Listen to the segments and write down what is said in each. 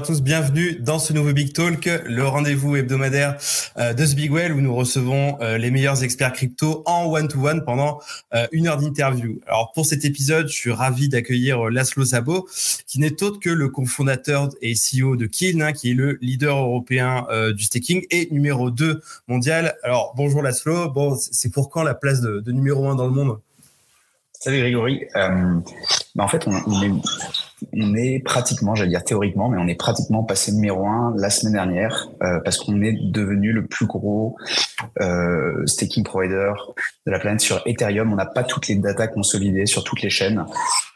à tous, bienvenue dans ce nouveau Big Talk, le rendez-vous hebdomadaire euh, de Well où nous recevons euh, les meilleurs experts crypto en one-to-one pendant euh, une heure d'interview. Alors pour cet épisode, je suis ravi d'accueillir Laszlo Sabo, qui n'est autre que le cofondateur et CEO de Kiln, hein, qui est le leader européen du staking et numéro 2 mondial. Alors bonjour Laszlo, bon, c'est pour quand la place de, numéro 1 dans le monde? Salut Grégory. Euh, bah en fait, on, on, est, on est pratiquement, j'allais dire théoriquement, mais on est pratiquement passé numéro un la semaine dernière euh, parce qu'on est devenu le plus gros euh, staking provider de la planète sur Ethereum. On n'a pas toutes les datas consolidées sur toutes les chaînes,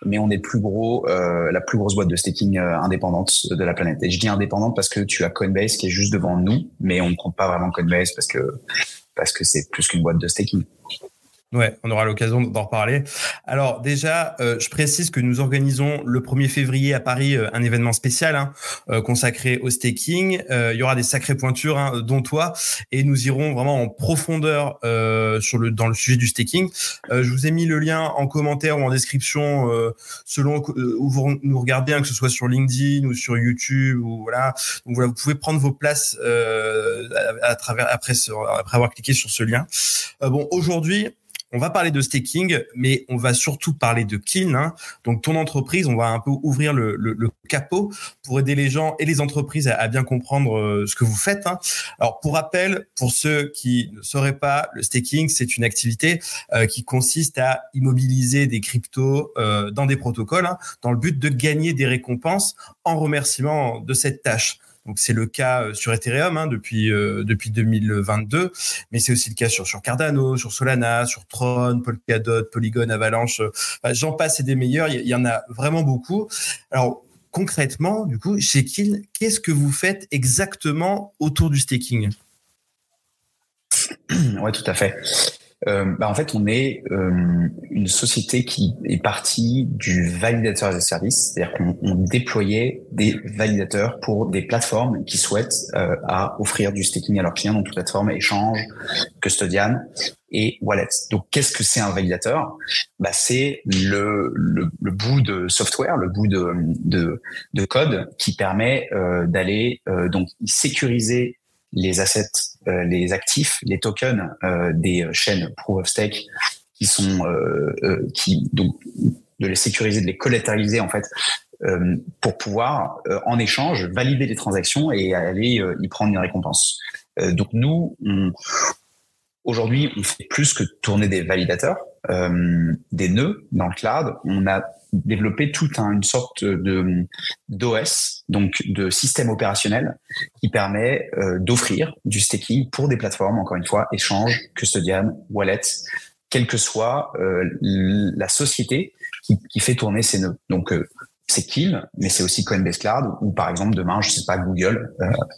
mais on est plus gros, euh, la plus grosse boîte de staking indépendante de la planète. Et je dis indépendante parce que tu as Coinbase qui est juste devant nous, mais on ne compte pas vraiment Coinbase parce que parce que c'est plus qu'une boîte de staking. Ouais, on aura l'occasion d'en reparler. Alors déjà, euh, je précise que nous organisons le 1er février à Paris euh, un événement spécial hein, euh, consacré au staking. il y aura des sacrées pointures, hein, dont toi, et nous irons vraiment en profondeur dans le sujet du staking. je vous ai mis le lien en commentaire ou en description selon où vous nous regardez, hein, que ce soit sur LinkedIn ou sur YouTube ou voilà. Voilà, vous pouvez prendre vos places à, à, travers après après avoir cliqué sur ce lien. bon, aujourd'hui on va parler de staking, mais on va surtout parler de Kiln. Hein. Donc, ton entreprise, on va un peu ouvrir le, capot pour aider les gens et les entreprises à, bien comprendre euh, ce que vous faites. Hein. Alors, pour rappel, pour ceux qui ne sauraient pas, le staking, c'est une activité euh, qui consiste à immobiliser des cryptos euh, dans des protocoles hein, dans le but de gagner des récompenses en remerciement de cette tâche. Donc c'est le cas euh, sur Ethereum hein, depuis euh, depuis 2022, mais c'est aussi le cas sur Cardano, sur Solana, sur Tron, Polkadot, Polygon, Avalanche. Euh, j'en passe et des meilleurs. Il y, en a vraiment beaucoup. Alors concrètement, du coup, chez Kin, qu'est-ce que vous faites exactement autour du staking? Ouais, tout à fait euh, bah en fait, on est euh, une société qui est partie du validateur as a service, c'est-à-dire qu'on on déployait des validateurs pour des plateformes qui souhaitent euh, à offrir du staking à leurs clients, donc toute plateforme échange, custodian et wallet. Donc, qu'est-ce que c'est un validateur? Bah, C'est le, le, le, bout de software, le bout de, de, de code qui permet euh, d'aller euh, donc sécuriser les assets, euh, les actifs, les tokens euh, des chaînes proof of stake qui sont euh, qui donc de les sécuriser, de les collatéraliser en fait pour pouvoir en échange valider les transactions et aller y prendre une récompense. donc nous, aujourd'hui, on fait plus que tourner des validateurs, des nœuds dans le cloud. On a développer toute une sorte de d'OS, donc de système opérationnel qui permet euh, d'offrir du staking pour des plateformes, encore une fois, échange, custodian, wallet, quelle que soit euh, la société qui, fait tourner ces nœuds. Donc euh, c'est Kill, mais c'est aussi Coinbase Cloud ou par exemple demain, je sais pas, Google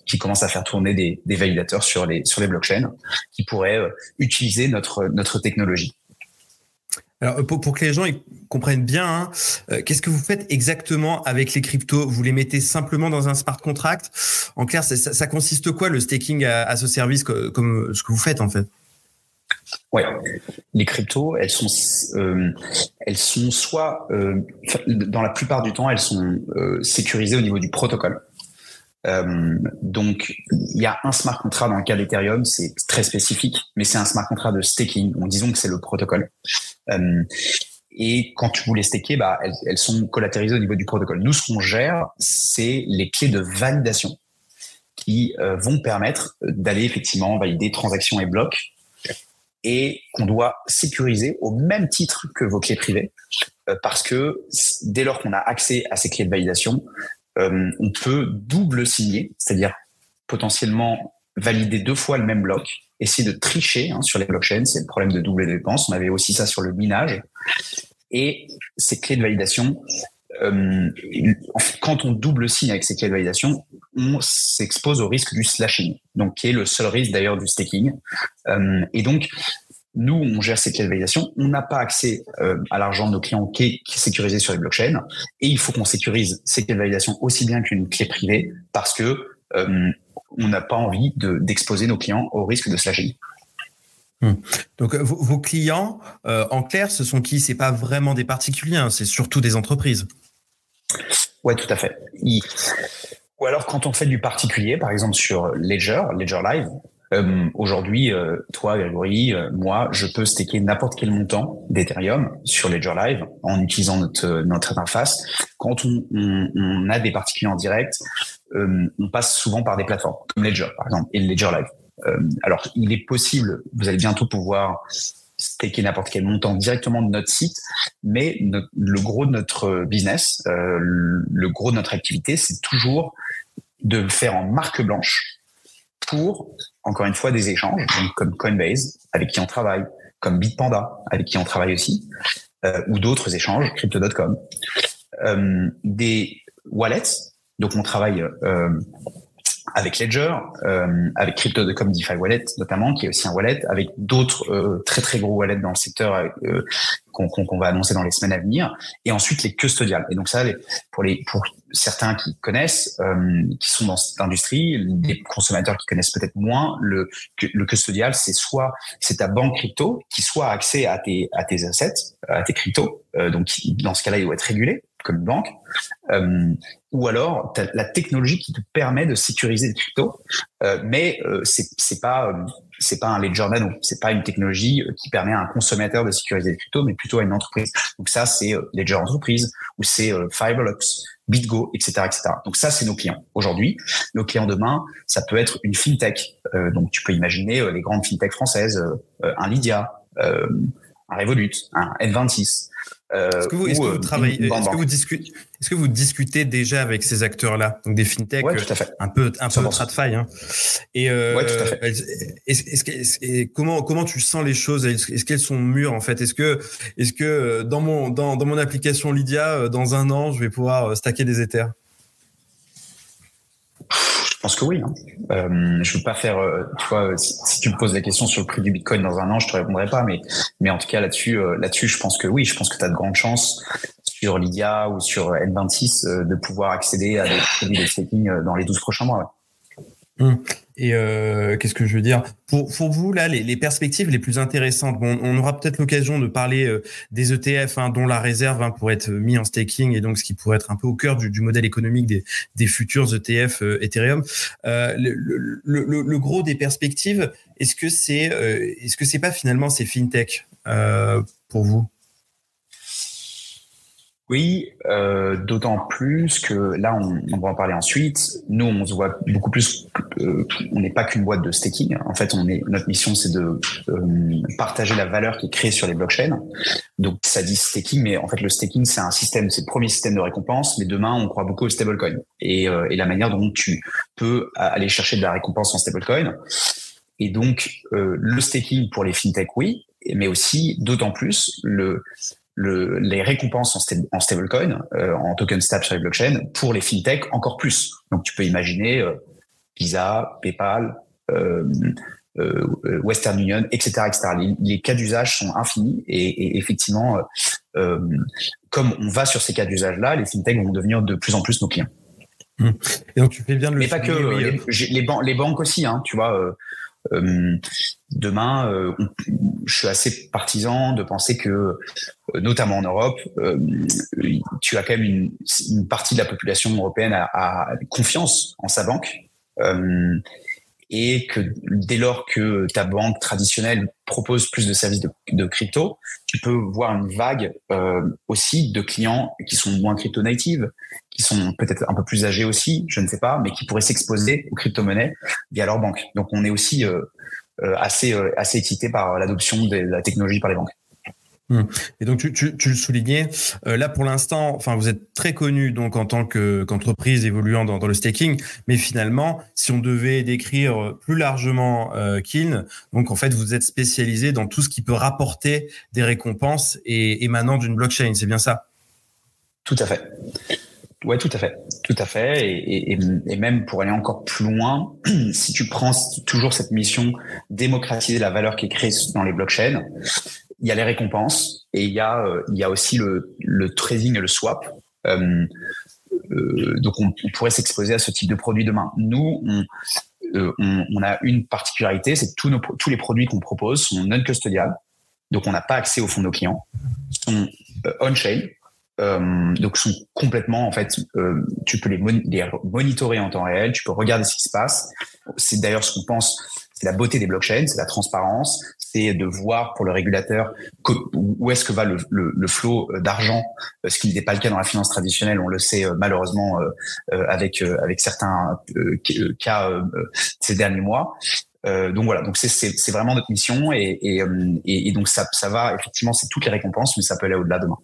qui commence à faire tourner des, des, validateurs sur les sur les blockchains qui pourraient utiliser notre notre technologie. Alors, pour, pour, que les gens comprennent bien, hein, euh, qu'est-ce que vous faites exactement avec les cryptos? Vous les mettez simplement dans un smart contract? En clair, ça, consiste quoi le staking à, ce service comme ce que vous faites en fait? Ouais, les cryptos, elles sont, euh, elles sont soit, euh, dans la plupart du temps, elles sont euh, sécurisées au niveau du protocole. Euh, donc, il y a un smart contract dans le cas d'Ethereum, c'est très spécifique, mais c'est un smart contract de staking. Donc, disons que c'est le protocole. Euh, et quand tu voulais staker, bah, elles, sont collatérisées au niveau du protocole. Nous, ce qu'on gère, c'est les clés de validation qui euh, vont permettre d'aller effectivement valider transactions et blocs et qu'on doit sécuriser au même titre que vos clés privées parce que dès lors qu'on a accès à ces clés de validation, euh, on peut double signer, c'est-à-dire potentiellement valider deux fois le même bloc, essayer de tricher hein, sur les blockchains, c'est le problème de double dépense. On avait aussi ça sur le minage. Et ces clés de validation, euh, quand on double signe avec ces clés de validation, on s'expose au risque du slashing, donc qui est le seul risque d'ailleurs du staking. Euh, et donc, nous, on gère ces clés de validation. On n'a pas accès euh, à l'argent de nos clients qui est, sécurisé sur les blockchains. Et il faut qu'on sécurise ces clés de validation aussi bien qu'une clé privée parce que euh, on n'a pas envie d'exposer nos clients au risque de slashing. Hmm. Donc vos, clients, euh, en clair, ce sont qui? C'est pas vraiment des particuliers, hein, c'est surtout des entreprises. Ouais, tout à fait. Ou alors quand on fait du particulier, par exemple sur Ledger, Ledger Live, euh, aujourd'hui, euh, toi, Grégory, euh, moi, je peux staker n'importe quel montant d'Ethereum sur Ledger Live en utilisant notre, notre interface. Quand on, on, on a des particuliers en direct, on passe souvent par des plateformes comme Ledger, par exemple, et Ledger Live. alors, il est possible, vous allez bientôt pouvoir staker n'importe quel montant directement de notre site, mais le gros de notre business, le gros de notre activité, c'est toujours de faire en marque blanche pour, encore une fois, des échanges, comme Coinbase, avec qui on travaille, comme Bitpanda, avec qui on travaille aussi, euh, ou d'autres échanges, crypto.com, euh, des wallets, donc on travaille euh, avec Ledger, euh, avec Crypto.com DeFi Wallet notamment, qui est aussi un wallet, avec d'autres euh, très très gros wallets dans le secteur euh, qu'on va annoncer dans les semaines à venir, et ensuite les custodiales. Et donc ça, pour les pour certains qui connaissent, euh, qui sont dans cette industrie, des consommateurs qui connaissent peut-être moins, le le custodial, c'est soit c'est ta banque crypto qui soit accès à tes à tes assets, à tes cryptos. Euh, donc dans ce cas-là, il doit être régulé comme une banque, euh, ou alors la technologie qui te permet de sécuriser les cryptos, euh, mais euh, c'est pas euh, pas un ledger nano, c'est pas une technologie qui permet à un consommateur de sécuriser les cryptos, mais plutôt à une entreprise. Donc ça c'est ledger entreprise ou c'est Fiberlux, BitGo, etc., etc. Donc ça c'est nos clients aujourd'hui. Nos clients demain, ça peut être une fintech. donc tu peux imaginer les grandes fintech françaises, un Lydia, un Revolut, un N26. Euh, est-ce que vous, que que discutez, est-ce que vous discutez déjà avec ces acteurs-là, donc des fintechs, ouais, un peu, un peu tradfi, hein. Et, euh, ouais, comment, comment tu sens les choses? Est-ce qu'elles sont mûres en fait? Est-ce que, est-ce que euh, dans mon, dans, dans mon application Lydia, euh, dans un an, je vais pouvoir stacker des Ethers? Pense que oui. Hein. Euh, je veux pas faire, euh, tu vois, si, tu me poses la question sur le prix du Bitcoin dans un an, je te répondrai pas. Mais, en tout cas là-dessus, euh, là-dessus, je pense que oui. Je pense que tu as de grandes chances sur Lydia ou sur N26 euh, de pouvoir accéder à des produits de staking dans les 12 prochains mois. Hum. Et euh, qu'est-ce que je veux dire? Pour, pour vous là, les, perspectives les plus intéressantes. Bon, on aura peut-être l'occasion de parler euh, des ETF, hein, dont la réserve hein, pourrait être mis en staking et donc ce qui pourrait être un peu au cœur du, modèle économique des, futurs ETF euh, Ethereum. Le, le, gros des perspectives, est-ce que c'est est-ce que c'est pas finalement ces fintech pour vous? Oui, euh, d'autant plus que là, on, va en parler ensuite. Nous, on se voit beaucoup plus. Euh, on n'est pas qu'une boîte de staking. En fait, on est notre mission, c'est de euh, partager la valeur qui est créée sur les blockchains. Donc, ça dit staking, mais en fait, le staking, c'est un système, c'est le premier système de récompense. Mais demain, on croit beaucoup au stablecoin et, et la manière dont tu peux aller chercher de la récompense en stablecoin. Et donc, le staking pour les fintech, oui, mais aussi d'autant plus le le, les récompenses en, en stablecoin, euh, en token stab sur les blockchains, pour les fintech encore plus. Donc tu peux imaginer euh, Visa, PayPal, euh, euh, Western Union, etc., etc. Les, cas d'usage sont infinis et, et effectivement, comme on va sur ces cas d'usage-là, les fintech vont devenir de plus en plus nos clients. Mmh. Et donc tu fais bien de le Mais pas que les, les, les, banques aussi, hein, tu vois. Euh, demain, euh, je suis assez partisan de penser que, euh, notamment en Europe, tu as quand même une, partie de la population européenne à, à confiance en sa banque et que dès lors que ta banque traditionnelle propose plus de services de, crypto, tu peux voir une vague euh, aussi de clients qui sont moins crypto native, qui sont peut-être un peu plus âgés aussi, je ne sais pas, mais qui pourraient s'exposer aux crypto-monnaies via leur banque. Donc on est aussi euh, euh assez euh, assez excité par l'adoption de la technologie par les banques. Hmm. Et donc tu, tu, tu le soulignais, euh, là pour l'instant, enfin vous êtes très connu donc en tant que qu'entreprise évoluant dans, dans, le staking, mais finalement, si on devait décrire plus largement euh, donc en fait vous êtes spécialisé dans tout ce qui peut rapporter des récompenses et émanant d'une blockchain, c'est bien ça? Tout à fait. Ouais, tout à fait, tout à fait, et, et, et, même pour aller encore plus loin, si tu prends toujours cette mission démocratiser la valeur qui est créée dans les blockchains, il y a les récompenses et il y a, euh, il y a aussi le, le trading et le swap. Euh, euh, donc, on, pourrait s'exposer à ce type de produit demain. Nous, on, on, a une particularité, c'est que tous, nos, tous les produits qu'on propose sont non custodial, donc on n'a pas accès au fonds de nos clients, sont on-chain, donc sont complètement en fait, tu peux les, monitorer en temps réel, tu peux regarder ce qui se passe. C'est d'ailleurs ce qu'on pense, c'est la beauté des blockchains, c'est la transparence, c'est de voir pour le régulateur où est-ce que va le, le, le flot d'argent, ce qui n'était pas le cas dans la finance traditionnelle, on le sait malheureusement avec avec certains cas ces derniers mois. Euh, donc voilà, donc c'est vraiment notre mission et, et, et donc ça, ça va effectivement, c'est toutes les récompenses, mais ça peut aller au-delà demain.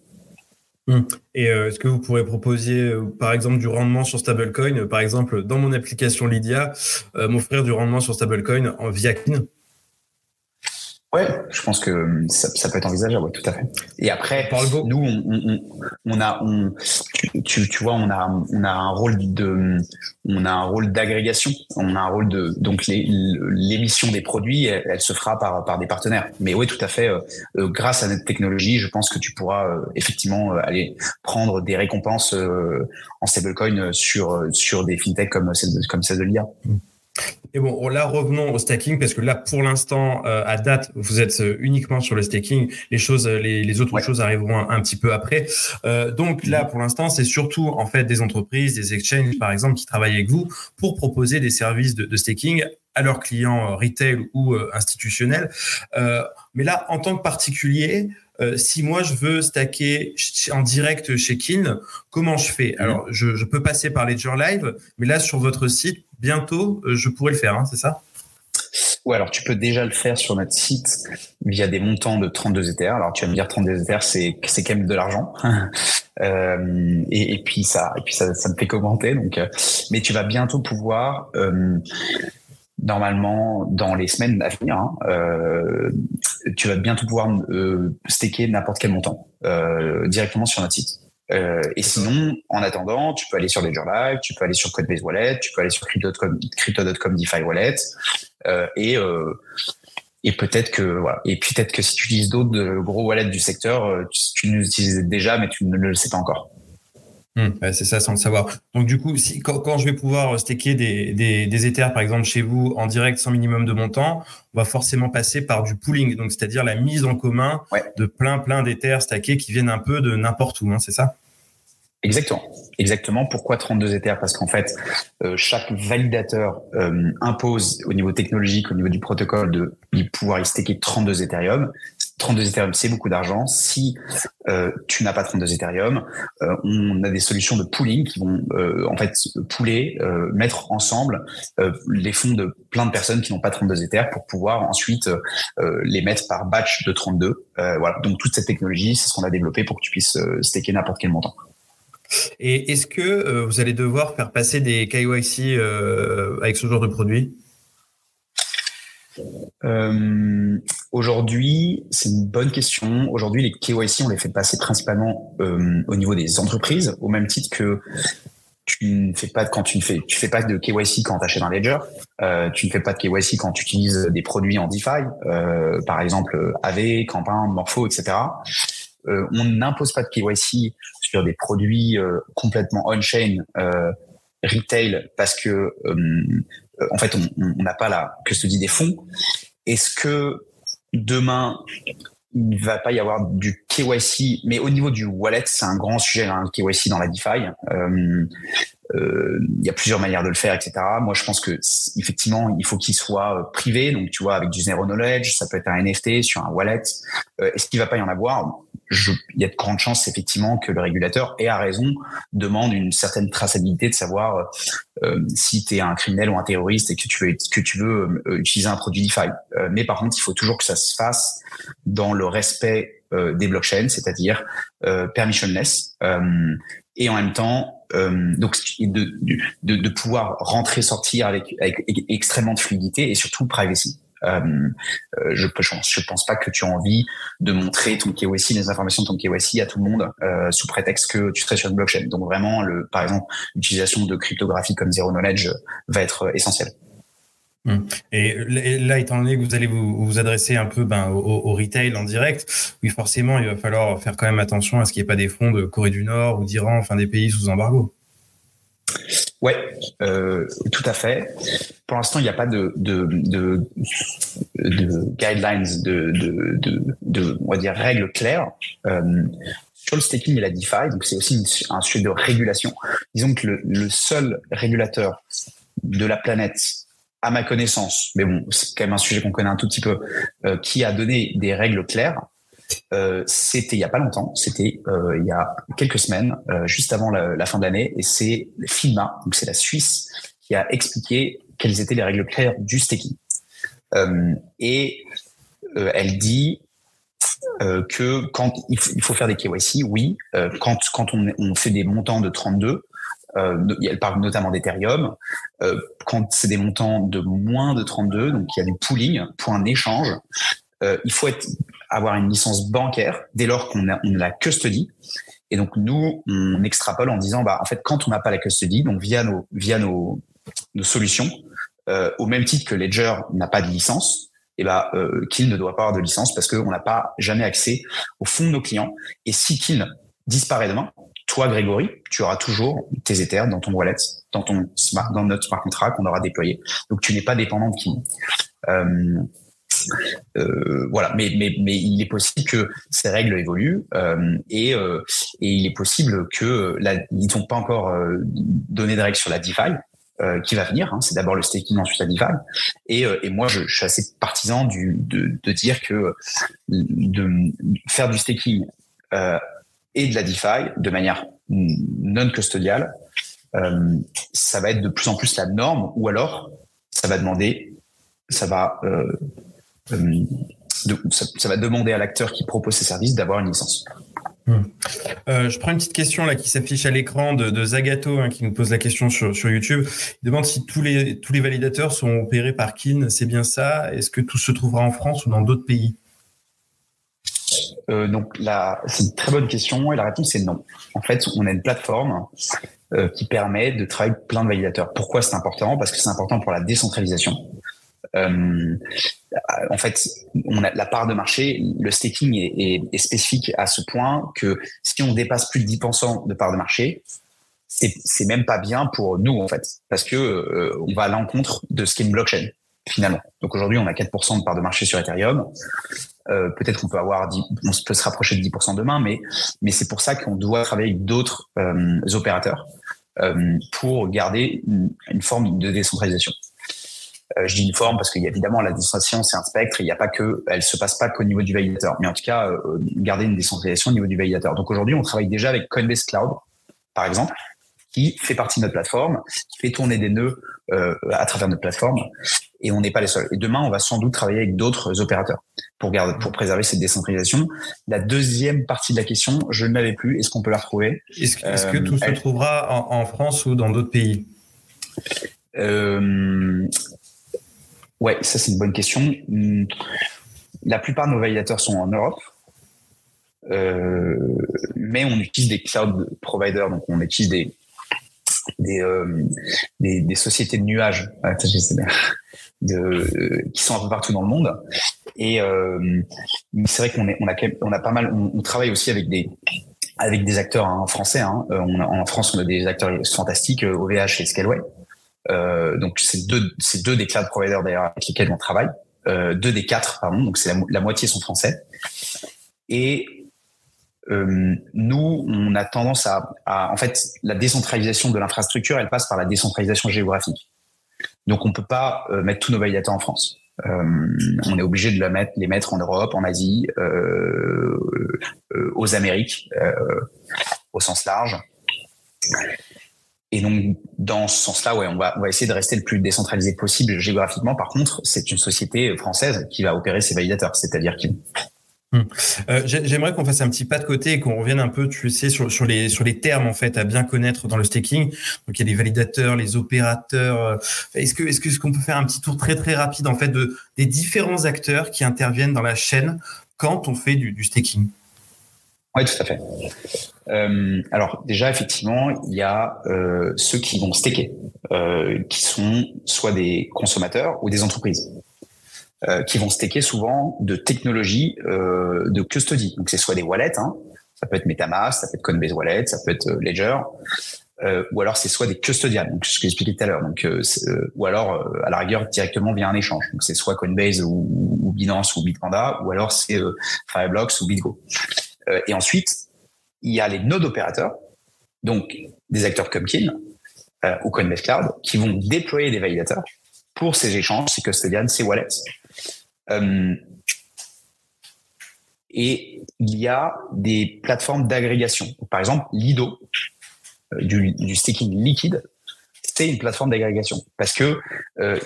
Hum. Et euh, est-ce que vous pourrez proposer, euh, par exemple, du rendement sur stablecoin? Par exemple, dans mon application Lydia, m'offrir du rendement sur stablecoin via Kin Ouais, je pense que ça, ça peut être envisageable, ouais, tout à fait. Et après, nous, on, on, on, a, on, tu, tu vois, on a, on a un rôle de, on a un rôle d'agrégation. On a un rôle de, donc l'émission des produits, elle, se fera par, par des partenaires. Mais oui, tout à fait. Euh, euh, grâce à notre technologie, je pense que tu pourras euh, effectivement aller prendre des récompenses en stablecoin sur sur des fintechs comme celle de, comme celle de l'IA. Mmh. Et bon, là, revenons au staking, parce que là, pour l'instant, euh, à date, vous êtes euh, uniquement sur le staking. Les choses, euh, les, autres choses arriveront un, petit peu après. donc là, pour l'instant, c'est surtout en fait des entreprises, des exchanges, par exemple, qui travaillent avec vous pour proposer des services de, de staking à leurs clients retail ou institutionnels. mais là, en tant que particulier, si moi je veux stacker en direct chez Kin, comment je fais? Alors, je, je, peux passer par Ledger Live, mais là sur votre site, bientôt, euh, je pourrais le faire, hein, c'est ça? Ouais, alors tu peux déjà le faire sur notre site via des montants de 32 Ethers. Alors tu vas me dire 32 Ethers, c'est c'est quand même de l'argent. euh, et, et, puis ça, et puis ça, ça me fait commenter. Donc, euh, mais tu vas bientôt pouvoir, euh, normalement dans les semaines à venir, hein, euh, tu vas bientôt pouvoir euh, staker n'importe quel montant directement sur notre site. Euh, et sinon, en attendant, tu peux aller sur Ledger Live, tu peux aller sur Codebase Wallet, tu peux aller sur Crypto.com, Crypto.com DeFi Wallet, euh, et euh, et peut-être que voilà, et peut-être que si tu utilises d'autres gros wallets du secteur, euh, tu, tu les utilises déjà, mais tu ne le sais pas encore. Hmm, c'est ça sans le savoir. Donc du coup, si, quand, quand je vais pouvoir staker des, des, des Ethers, par exemple chez vous, en direct sans minimum de montant, on va forcément passer par du pooling, donc c'est-à-dire la mise en commun de plein plein d'Ethers stackés qui viennent un peu de n'importe où, hein, c'est ça? Exactement. Exactement. Pourquoi 32 Ethers? Parce qu'en fait, euh, chaque validateur euh, impose au niveau technologique, au niveau du protocole, de, pouvoir y staker 32 Ethereum. 32 Ethereum, c'est beaucoup d'argent. Si euh, tu n'as pas 32 Ethereum, on a des solutions de pooling qui vont en fait pooler, mettre ensemble les fonds de plein de personnes qui n'ont pas 32 Ethers pour pouvoir ensuite les mettre par batch de 32. voilà. Donc toute cette technologie, c'est ce qu'on a développé pour que tu puisses staker n'importe quel montant. Et est-ce que euh, vous allez devoir faire passer des KYC euh, avec ce genre de produit? Euh, Aujourd'hui, c'est une bonne question. Aujourd'hui, les KYC, on les fait passer principalement au niveau des entreprises, au même titre que tu ne fais pas quand tu ne fais tu fais pas de KYC quand tu achètes un ledger, tu ne fais pas de KYC quand tu utilises des produits en DeFi, par exemple AV, Campagne, Morpho, etc. on n'impose pas de KYC sur des produits euh, complètement on-chain euh, retail parce que euh, en fait on n'a pas la custody des fonds. Est-ce que demain il va pas y avoir du KYC, mais au niveau du wallet, c'est un grand sujet, hein, le KYC dans la DeFi. Euh, il y a plusieurs manières de le faire, etc. Moi, je pense que effectivement, il faut qu'il soit privé, donc tu vois, avec du zero knowledge, ça peut être un NFT sur un wallet. Est-ce qu'il va pas y en avoir? Il y a de grandes chances effectivement que le régulateur, et à raison, demande une certaine traçabilité de savoir euh, si tu es un criminel ou un terroriste et que tu veux, que tu veux euh, utiliser un produit DeFi. Euh, mais par contre, il faut toujours que ça se fasse dans le respect des blockchains, c'est-à-dire permissionless, et en même temps, donc de, de, de, pouvoir rentrer, sortir avec, avec extrêmement de fluidité et surtout privacy. Euh, euh, je je pense pas que tu as envie de montrer ton KYC, les informations de ton KYC à tout le monde euh, sous prétexte que tu serais sur une blockchain. Donc vraiment, le, par exemple, l'utilisation de cryptographie comme zero knowledge va être essentielle. Hum. Et là, étant donné que vous allez vous, vous adresser un peu ben, au, retail en direct, oui, forcément, il va falloir faire quand même attention à ce qu'il n'y ait pas des fonds de Corée du Nord ou d'Iran, enfin des pays sous embargo. Ouais, euh, tout à fait. Pour l'instant, il n'y a pas de, de, de, de guidelines, de, on va dire règles claires. Euh, sur le staking et la DeFi, donc c'est aussi un sujet de régulation. Disons que le, seul régulateur de la planète à ma connaissance, mais bon, c'est quand même un sujet qu'on connaît un tout petit peu, euh, qui a donné des règles claires, euh, c'était il y a pas longtemps, c'était euh, il y a quelques semaines, euh, juste avant la, fin de l'année, et c'est FINMA, donc c'est la Suisse, qui a expliqué quelles étaient les règles claires du staking. Euh, et euh, elle dit que quand il faut, faire des KYC, oui, quand, quand on, on, fait des montants de 32, elle parle notamment d'Ethereum, quand c'est des montants de moins de 32, donc il y a du pooling pour un échange, il faut être, avoir une licence bancaire dès lors qu'on a, on a la custody. Et donc nous, on extrapole en disant, bah en fait, quand on n'a pas la custody, donc via nos via nos, nos solutions, euh, au même titre que Ledger n'a pas de licence, eh ben euh, Kill ne doit pas avoir de licence parce qu'on n'a pas jamais accès au fond de nos clients. Et si Kill disparaît demain, toi Grégory, tu auras toujours tes Ethers dans ton wallet, dans ton smart, dans notre smart contract qu'on aura déployé. Donc tu n'es pas dépendant de Kill. Euh, euh, voilà, mais, mais, mais il est possible que ces règles évoluent euh, et, euh, et il est possible que la, ils n'ont pas encore euh, donné de règles sur la DeFi, euh, qui va venir. Hein. C'est d'abord le staking, ensuite la DeFi. Et, et moi, je, suis assez partisan de, de, dire que de faire du staking et de la DeFi de manière non custodiale, euh, ça va être de plus en plus la norme, ou alors ça va demander, ça va, de, ça, ça va demander à l'acteur qui propose ces services d'avoir une licence. Hmm. Euh, je prends une petite question là qui s'affiche à l'écran de, Zagato hein, qui nous pose la question sur, sur, YouTube. Il demande si tous les, tous les validateurs sont opérés par Kin. C'est bien ça Est-ce que tout se trouvera en France ou dans d'autres pays? Euh, donc là, c'est une très bonne question et la réponse est non. En fait, on a une plateforme euh, qui permet de travailler plein de validateurs. Pourquoi c'est important? Parce que c'est important pour la décentralisation. Euh, en fait, la part de marché, le staking est, spécifique à ce point que si on dépasse plus de 10% de part de marché, c'est même pas bien pour nous en fait, parce que on va à l'encontre de ce qu'est une blockchain finalement. Donc aujourd'hui, on a 4% de part de marché sur Ethereum. Euh, Peut-être qu'on peut avoir, 10, on peut se rapprocher de 10% demain, mais mais c'est pour ça qu'on doit travailler avec d'autres euh, opérateurs euh, pour garder une, forme de décentralisation. Je dis une forme parce qu'il y a évidemment la décentralisation, c'est un spectre. Il n'y a pas que, elle se passe pas qu'au niveau du validateur, mais en tout cas, garder une décentralisation au niveau du validateur. Donc aujourd'hui, on travaille déjà avec Coinbase Cloud, par exemple, qui fait partie de notre plateforme, qui fait tourner des nœuds à travers notre plateforme, et on n'est pas les seuls. Et demain, on va sans doute travailler avec d'autres opérateurs pour garder, pour préserver cette décentralisation. La deuxième partie de la question, je ne l'avais plus. Est-ce qu'on peut la retrouver? Est-ce est que tout se trouvera en, en, France ou dans d'autres pays? Euh, Ouais, ça c'est une bonne question. Hmm. La plupart de nos validateurs sont en Europe, euh, mais on utilise des cloud providers, donc on utilise des des, euh, des, des, sociétés de nuages, de, euh, qui sont un peu partout dans le monde. Et euh, c'est vrai qu'on on a, on a pas mal, on, on, travaille aussi avec des avec des acteurs hein, français. Hein. Euh, on a, en France, on a des acteurs fantastiques, OVH et Scaleway. Euh, donc c'est deux, c'est deux des cloud providers d'ailleurs avec lesquels on travaille, euh, deux des quatre pardon, donc c'est la, la, moitié sont français. Et euh, nous, on a tendance à, à, en fait, la décentralisation de l'infrastructure, elle passe par la décentralisation géographique. Donc on peut pas euh, mettre tous nos validateurs en France. Euh, on est obligé de mettre, les mettre en Europe, en Asie, euh, aux Amériques, au sens large. Et donc, dans ce sens-là, ouais, on va, on va essayer de rester le plus décentralisé possible géographiquement. Par contre, c'est une société française qui va opérer ses validateurs, c'est-à-dire qui Hum. Euh, J'aimerais qu'on fasse un petit pas de côté et qu'on revienne un peu, tu sais, sur, les, sur les termes en fait à bien connaître dans le staking. Donc il y a les validateurs, les opérateurs. Est-ce que est-ce que ce qu'on peut faire un petit tour très très rapide en fait de des différents acteurs qui interviennent dans la chaîne quand on fait du, du staking? Oui, tout à fait. Euh, alors déjà, effectivement, il y a euh, ceux qui vont staker, euh, qui sont soit des consommateurs ou des entreprises. Euh, qui vont staker souvent de technologies euh, de custody. Donc c'est soit des wallets, hein, ça peut être MetaMask, ça peut être Coinbase Wallet, ça peut être euh, Ledger, ou alors c'est soit des custodiales, donc ce que j'expliquais tout à l'heure, donc ou alors à la rigueur directement via un échange. Donc c'est soit Coinbase ou, Binance ou Bitpanda, ou alors c'est Fireblocks ou BitGo. et ensuite il y a les nodes opérateurs, donc des acteurs comme Kin euh, ou Coinbase Cloud, qui vont déployer des validateurs pour ces échanges, ces custodians, ces wallets. Euh, et il y a des plateformes d'agrégation. Par exemple, Lido, euh, du, staking liquide, c'est une plateforme d'agrégation parce que euh,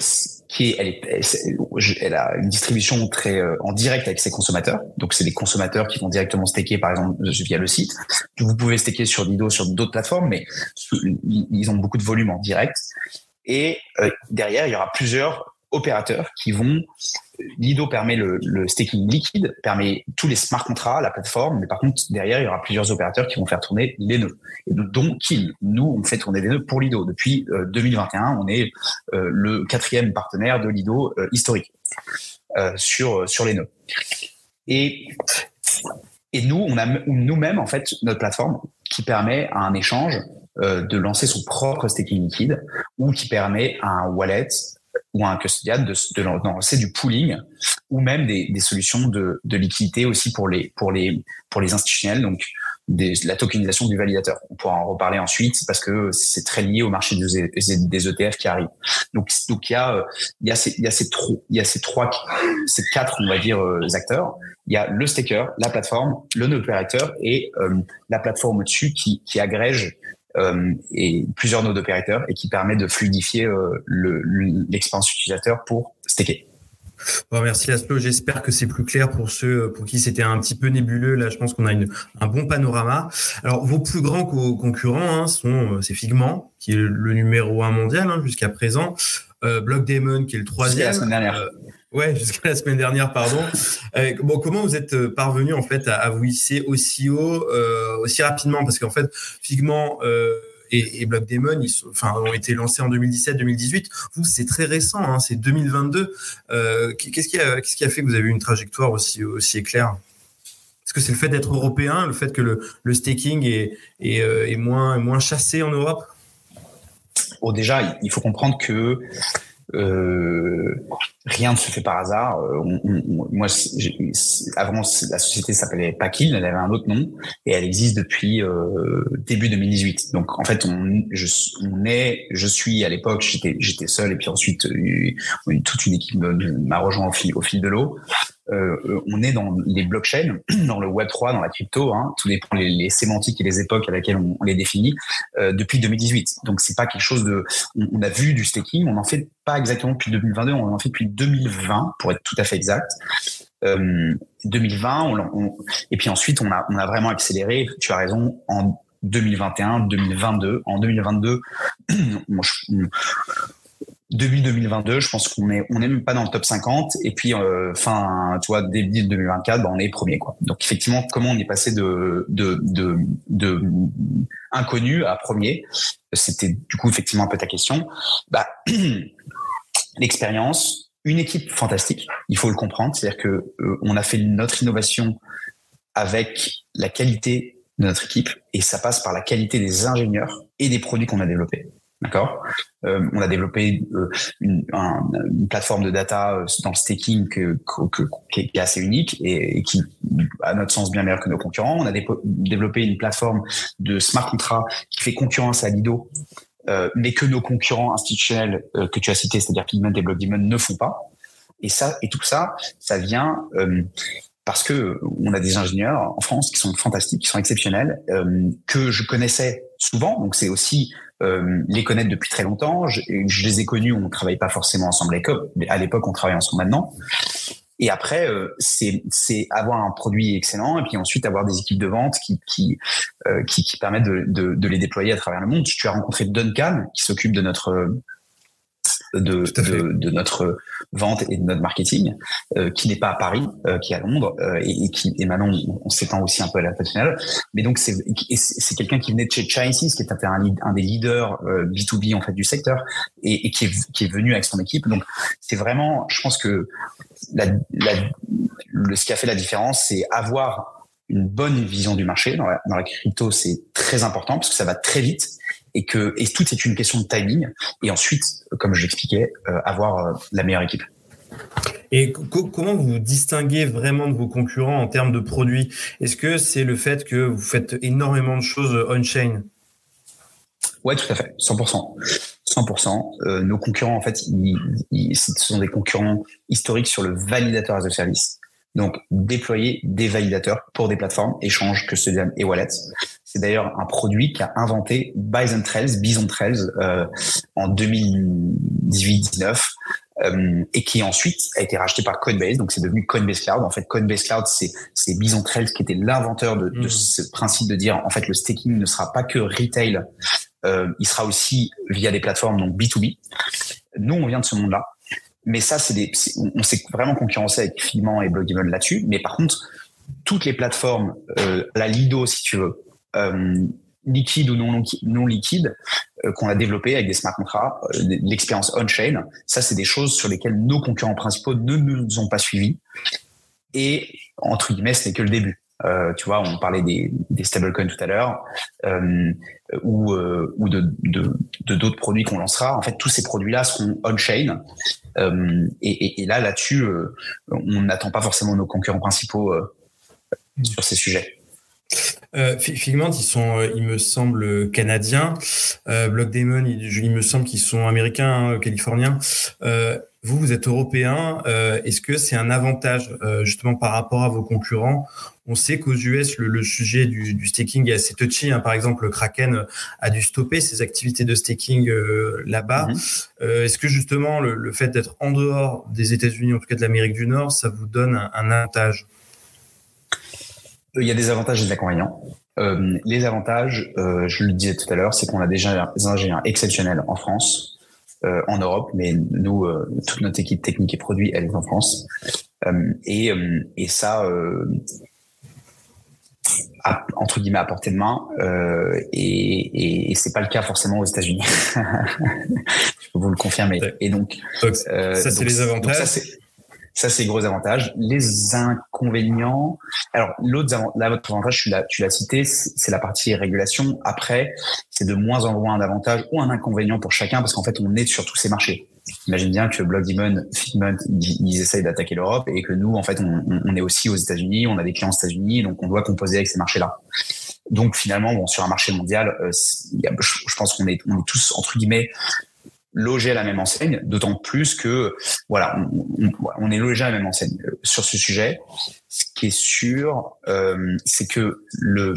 qui est, elle, a une distribution très en direct avec ses consommateurs. Donc c'est des consommateurs qui vont directement staker par exemple via le site. Vous pouvez staker sur Lido, sur d'autres plateformes, mais ils ont beaucoup de volume en direct. Et derrière, il y aura plusieurs opérateurs qui vont. Lido permet le, staking liquide, permet tous les smart contrats, la plateforme, mais par contre derrière il y aura plusieurs opérateurs qui vont faire tourner les nœuds. Et donc Kill, nous on fait tourner des nœuds pour Lido depuis 2021. Euh, on est euh, le quatrième partenaire de Lido euh, historique sur sur les nœuds. Et et nous on a nous-mêmes en fait notre plateforme qui permet un échange de lancer son propre staking liquide ou qui permet à un wallet ou un custodian de, lancer du pooling ou même des, des solutions de, de, liquidité aussi pour les pour les pour les institutionnels donc des, la tokenisation du validateur. On pourra en reparler ensuite parce que c'est très lié au marché des, ETF qui arrivent. Donc donc il y a il y a ces il y a ces trois il y a ces trois ces quatre on va dire euh, acteurs. Il y a le staker, la plateforme, le opérateur et euh, la plateforme au-dessus qui qui agrège euh, et plusieurs nodes opérateurs et qui permet de fluidifier euh, l'expérience utilisateur pour staker. Bon, merci Laszlo. J'espère que c'est plus clair pour ceux pour qui c'était un petit peu nébuleux. Là, je pense qu'on a une, un bon panorama. Alors, vos plus grands concurrents hein, sont euh, c'est Figment, qui est le numéro un mondial hein, jusqu'à présent, euh, Blockdaemon, qui est le troisième. La semaine dernière. Ouais, jusqu'à la semaine dernière, pardon. Euh, bon, comment vous êtes euh, parvenu en fait à, vous hisser aussi haut, euh, aussi rapidement? Parce qu'en fait, Figment et, et ils ont été lancés en 2017-2018. Vous, c'est très récent, hein, c'est 2022. Euh, qu'est-ce qui a, fait que vous avez eu une trajectoire aussi aussi éclair? Est-ce que c'est le fait d'être européen, le fait que le, staking est, moins chassé en Europe? Bon, déjà, il faut comprendre que euh, rien ne se fait par hasard. Euh, moi, avant, la société s'appelait Paquil, elle avait un autre nom et elle existe depuis euh, début 2018. Donc, en fait, on, je, on est, je suis à l'époque, j'étais, seul et puis ensuite, toute une équipe m'a rejoint au fil de l'eau. Euh, on est dans les blockchains, dans le Web 3, dans la crypto, hein, tout dépend les, sémantiques et les époques à laquelle on, les définit, euh, depuis 2018. Donc c'est pas quelque chose de, on, a vu du staking, on n'en fait pas exactement depuis 2022, on en fait depuis 2020 pour être tout à fait exact. Euh, 2020, on, et puis ensuite on a, on a vraiment accéléré. Tu as raison en 2021, 2022. En 2022, on, 2022, je pense qu'on est on est même pas dans le top 50 et puis euh, fin tu vois début 2024 bah, on est premier quoi. Donc effectivement comment on est passé de de de, de inconnu à premier, c'était du coup effectivement un peu ta question. Bah l'expérience, une équipe fantastique, il faut le comprendre, c'est-à-dire que euh, on a fait notre innovation avec la qualité de notre équipe et ça passe par la qualité des ingénieurs et des produits qu'on a développés. D'accord. Euh, on a développé euh, une, une, plateforme de data euh, dans le staking que, que, qui est assez unique et, qui, à notre sens, bien meilleur que nos concurrents. On a développé une plateforme de smart contract qui fait concurrence à Lido, euh, mais que nos concurrents institutionnels euh, que tu as cités, c'est-à-dire Pigment et ne font pas. Et ça, et tout ça, ça vient parce que on a des ingénieurs en France qui sont fantastiques, qui sont exceptionnels, que je connaissais souvent. Donc c'est aussi euh, les connaître depuis très longtemps. Je, je les ai connus, on ne travaille pas forcément ensemble à l'époque, mais à l'époque on travaille ensemble maintenant. Et après, euh, c'est avoir un produit excellent et puis ensuite avoir des équipes de vente qui qui, euh, qui, qui, permettent de, de, de, les déployer à travers le monde. Tu as rencontré Duncan qui s'occupe de notre de, de, notre vente et de notre marketing, euh, qui n'est pas à Paris, euh, qui est à Londres, euh, et, qui et maintenant on, s'étend aussi un peu à l'international. Mais donc c'est c'est quelqu'un qui venait de chez Chainsis, qui est un, un des leaders B2B en fait du secteur, et, et, qui, est, qui est venu avec son équipe. Donc c'est vraiment, je pense que la, la, le, ce qui a fait la différence, c'est avoir une bonne vision du marché. Dans la, dans la crypto, c'est très important parce que ça va très vite et que et tout est une question de timing. Et ensuite, comme je l'expliquais, euh, avoir euh, la meilleure équipe. Et comment vous vous distinguez vraiment de vos concurrents en termes de produits? Est-ce que c'est le fait que vous faites énormément de choses on-chain? Ouais, tout à fait, 100%. 100%. Euh, nos concurrents, en fait, ils, ce sont des concurrents historiques sur le validateur as a service. Donc, déployer des validateurs pour des plateformes, échanges, custodian et wallet. C'est d'ailleurs un produit qu'a inventé Bison Trails, Bison Trails, euh, en 2018-19 euh, et qui ensuite a été racheté par Coinbase. Donc c'est devenu Coinbase Cloud. En fait, Coinbase Cloud, c'est c'est Bison Trails qui était l'inventeur de, de, mmh. ce principe de dire en fait le staking ne sera pas que retail, euh, il sera aussi via des plateformes donc B2B. Nous, on vient de ce monde-là. Mais ça, c'est des, on s'est vraiment concurrencé avec Figment et Blockdemon là-dessus. Mais par contre, toutes les plateformes, euh, la Lido, si tu veux, euh, liquide ou non, liquide euh, qu'on a développé avec des smart contracts, l'expérience on-chain. Ça, c'est des choses sur lesquelles nos concurrents principaux ne nous ont pas suivis. Et entre guillemets, ce n'est que le début. Euh, tu vois, on parlait des, des stablecoins tout à l'heure, euh, ou, euh, ou de d'autres de, produits qu'on lancera. En fait, tous ces produits-là seront on-chain. Et, et, et, là, là-dessus, on n'attend pas forcément nos concurrents principaux sur ces sujets. Euh, Figment, ils sont, euh, il me semble, canadiens. Euh, Block Demon, il, me semble qu'ils sont américains, hein, californiens. Vous, vous êtes européen. Euh, est-ce que c'est un avantage justement par rapport à vos concurrents On sait qu'aux US, le, sujet du, staking est assez touchy. Hein. Par exemple, le Kraken a dû stopper ses activités de staking là-bas. Mhm. Est-ce que justement le, fait d'être en dehors des États-Unis, en tout cas de l'Amérique du Nord, ça vous donne un, un avantage? Il y a des avantages et des inconvénients. Euh, les avantages, euh, je le disais tout à l'heure, c'est qu'on a déjà des ingénieurs exceptionnels en France, euh, en Europe, mais nous, euh, toute notre équipe technique et produit, elle est en France. Euh, et, euh, et ça, à, entre guillemets, à portée de main. et, et, et c'est pas le cas forcément aux États-Unis. je peux vous le confirmer. Et donc, ça, c'est les avantages. Ça, c'est gros avantages. Les inconvénients. Alors, l'autre avantage, tu l'as, tu l'as cité, c'est la partie régulation. Après, c'est de moins en moins d'avantages ou un inconvénient pour chacun parce qu'en fait, on est sur tous ces marchés. Imagine bien que Blockdemon, Figment, ils essayent d'attaquer l'Europe et que nous, en fait, on, on est aussi aux États-Unis, on a des clients aux États-Unis, donc on doit composer avec ces marchés-là. Donc finalement, bon, sur un marché mondial, euh, je, pense qu'on est, on est tous entre guillemets loger à la même enseigne, d'autant plus que voilà, on, est logé à la même enseigne sur ce sujet. Ce qui est sûr, euh, c'est que le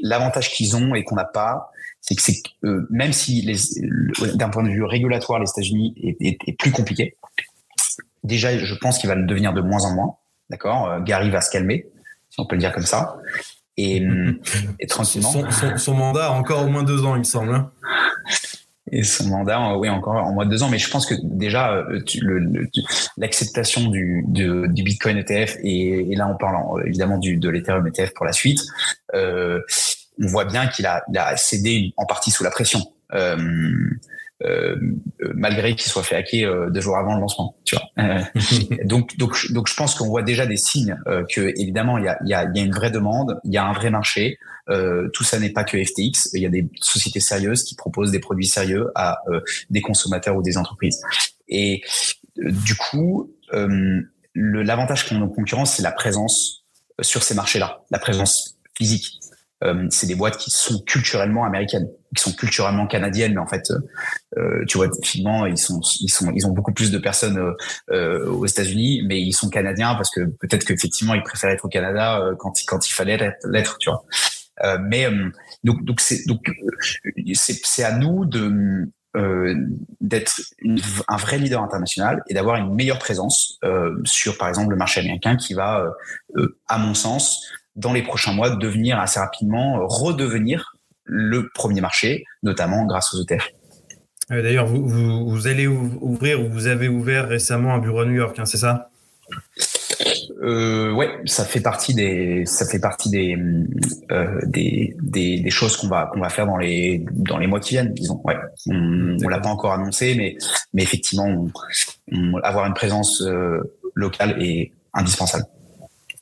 l'avantage qu'ils ont et qu'on n'a pas, c'est que c'est euh, même si d'un point de vue régulatoire, les États-Unis est, plus compliqué. Déjà, je pense qu'il va le devenir de moins en moins. D'accord, euh, Gary va se calmer, si on peut le dire comme ça. Et, et tranquillement. Son, mandat a encore au moins deux ans, il me semble. Et son mandat, oui, encore en moins de deux ans. Mais je pense que déjà, euh, l'acceptation du, du Bitcoin ETF et, et, là on parle évidemment du, de l'Ethereum ETF pour la suite, euh, on voit bien qu'il a, a cédé en partie sous la pression. Euh, euh, malgré qu'il soit fait hacker euh, deux jours avant le lancement. Tu vois. Euh, donc, donc, donc, je pense qu'on voit déjà des signes que évidemment il y a, il y, a, y a une vraie demande, il y a un vrai marché. tout ça n'est pas que FTX. Il y a des sociétés sérieuses qui proposent des produits sérieux à des consommateurs ou des entreprises. Et du coup, l'avantage qu'on a en concurrence, c'est la présence sur ces marchés-là, la présence physique. Euh, c'est des boîtes qui sont culturellement américaines, qui sont culturellement canadiennes, mais en fait, euh, tu vois, finalement, ils sont, ils sont, ils ont beaucoup plus de personnes euh, aux États-Unis, mais ils sont canadiens parce que peut-être qu'effectivement, ils préfèrent être au Canada quand, quand il fallait l'être, tu vois. mais donc, donc c'est donc c'est à nous de d'être un vrai leader international et d'avoir une meilleure présence sur, par exemple, le marché américain qui va, à mon sens, dans les prochains mois, devenir assez rapidement, euh, redevenir le premier marché, notamment grâce aux ETF. Euh, d'ailleurs, vous, vous, allez ouvrir ou vous avez ouvert récemment un bureau à New York, hein, c'est ça? Euh, ouais, ça fait partie des, ça fait partie des, euh, des, des, des, choses qu'on va qu'on va faire dans les dans les mois qui viennent, disons. Ouais, on, on l'a pas encore annoncé, mais mais effectivement, avoir une présence locale est indispensable.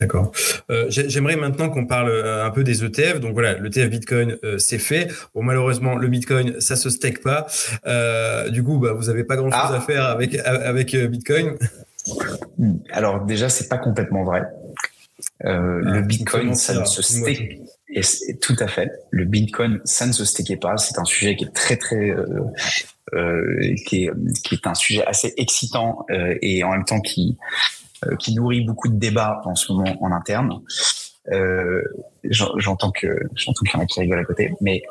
D'accord. Euh, J'aimerais maintenant qu'on parle euh, un peu des ETF. Donc voilà, l'ETF Bitcoin, euh, c'est fait. Bon, malheureusement, le Bitcoin, ça se stake pas. Euh, du coup, bah, vous n'avez pas grand-chose ah. à faire avec avec Bitcoin. Alors déjà, c'est pas complètement vrai. Euh, le ah, Bitcoin, ça ne se stake. Et tout à fait. Le Bitcoin, ça ne se stakait pas. C'est un sujet qui est très très qui, est, qui est un sujet assez excitant et en même temps qui qui nourrit beaucoup de débats en ce moment en interne. Euh, j'entends que j'entends qu'il y en a qui rigolent à côté, mais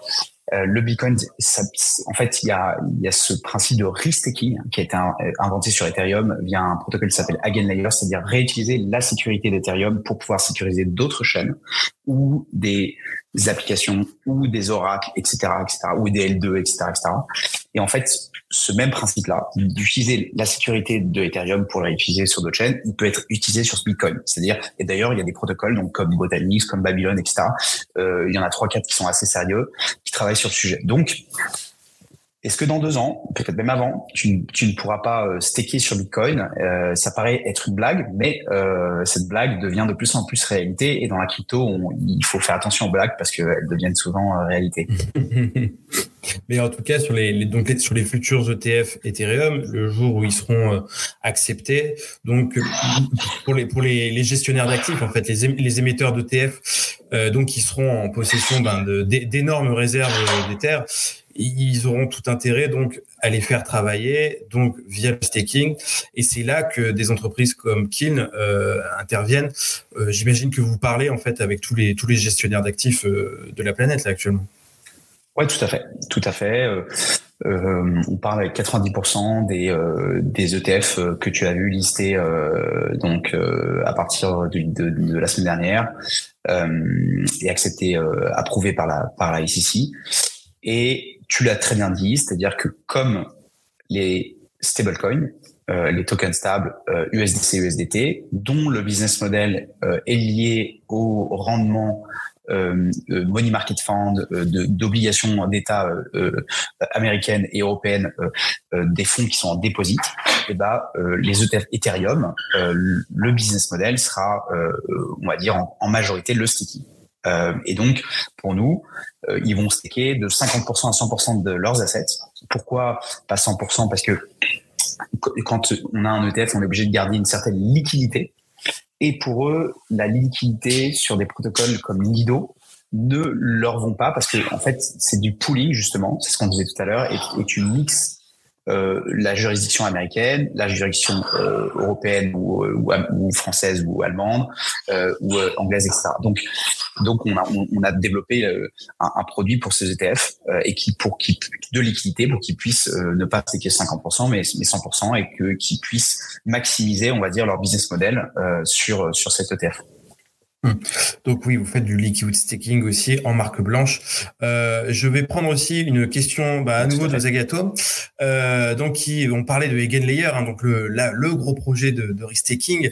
euh, le Bitcoin, ça, en fait, il y a, y a ce principe de restaking qui a été inventé sur Ethereum via un protocole qui s'appelle Eigenlayer, c'est-à-dire réutiliser la sécurité d'Ethereum pour pouvoir sécuriser d'autres chaînes ou des applications ou des oracles, etc., etc., ou des L2, etc., etc. Et en fait, ce même principe-là, d'utiliser la sécurité de Ethereum pour la réutiliser sur d'autres chaînes, il peut être utilisé sur Bitcoin. C'est-à-dire, et d'ailleurs, il y a des protocoles, donc comme Botanix, comme Babylon, etc. Euh, il y en a trois, quatre qui sont assez sérieux, qui travaillent sur le sujet. Donc, est-ce que dans deux ans, peut-être même avant, tu, ne pourras pas euh, staker sur Bitcoin euh, Ça paraît être une blague, mais euh, cette blague devient de plus en plus réalité. Et dans la crypto, il faut faire attention aux blagues parce qu'elles deviennent souvent euh, réalité. mais en tout cas, sur les, donc sur les futurs ETF Ethereum, le jour où ils seront acceptés, donc pour les pour les gestionnaires d'actifs, en fait, les, les émetteurs d'ETF, donc qui seront en possession ben, d'énormes réserves d'Ether ils auront tout intérêt donc à les faire travailler donc via le staking et c'est là que des entreprises comme Kin euh, interviennent. Euh, j'imagine que vous parlez en fait avec tous les tous les gestionnaires d'actifs euh, de la planète là actuellement. Ouais, tout à fait, tout à fait. on parle avec 90% des, des ETF que tu as vu listés donc à partir de, de, la semaine dernière et acceptés, approuvés par la par la SEC. Et tu l'as très bien dit, c'est-à-dire que comme les stablecoins, euh, les tokens stables euh, USDC, USDT, dont le business model euh, est lié au rendement euh, euh, money market fund, d'obligations d'État américaines et européennes, des fonds qui sont en déposit, et eh ben, les ETF Ethereum, le business model sera, on va dire, en, en majorité le sticky. Et donc, pour nous, euh, ils vont staker de 50% à 100% de leurs assets. Pourquoi pas 100% Parce que quand on a un ETF, on est obligé de garder une certaine liquidité. Et pour eux, la liquidité sur des protocoles comme Lido ne leur vont pas parce que en fait, c'est du pooling justement, c'est ce qu'on disait tout à l'heure, et, et tu mixes euh, la juridiction américaine, la juridiction euh, européenne ou, euh, ou, française ou allemande ou anglaise, etc. Donc, donc on a, on, a développé un, un, produit pour ces ETF et qui pour qui de liquidité pour qu'ils puissent ne pas staker 50% mais, mais 100% et que qu'ils puissent maximiser, on va dire, leur business model sur sur cet ETF. Hmm. Donc oui, vous faites du liquid staking aussi en marque blanche. Euh, je vais prendre aussi une question bah, à nouveau de Zagato. Euh, donc qui, on parlait de Eigenlayer, hein, donc le, le gros projet de, de restaking.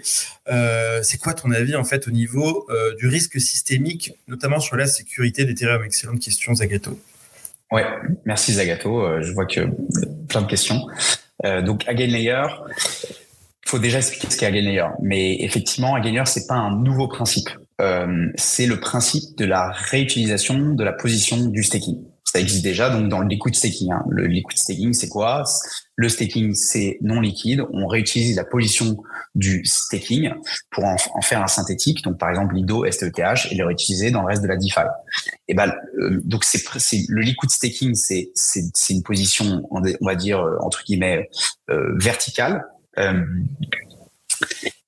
Euh, c'est quoi ton avis en fait au niveau euh, du risque systémique, notamment sur la sécurité d'Ethereum? Excellente question Zagato. Ouais, merci Zagato. Euh, je vois que plein de questions. Euh, donc Eigenlayer, il faut déjà expliquer ce qu'est Eigenlayer. Mais effectivement, Eigenlayer, c'est pas un nouveau principe. Euh, c'est le principe de la réutilisation de la position du staking. Ça existe déjà donc dans le liquid staking. Hein. Le liquid staking, c'est quoi? Le staking, c'est non liquide. On réutilise la position du staking pour en, faire un synthétique. Donc par exemple Lido, STETH et le réutiliser dans le reste de la DeFi. Et ben euh, donc c'est le liquid staking, c'est c'est une position on va dire entre guillemets euh, verticale euh,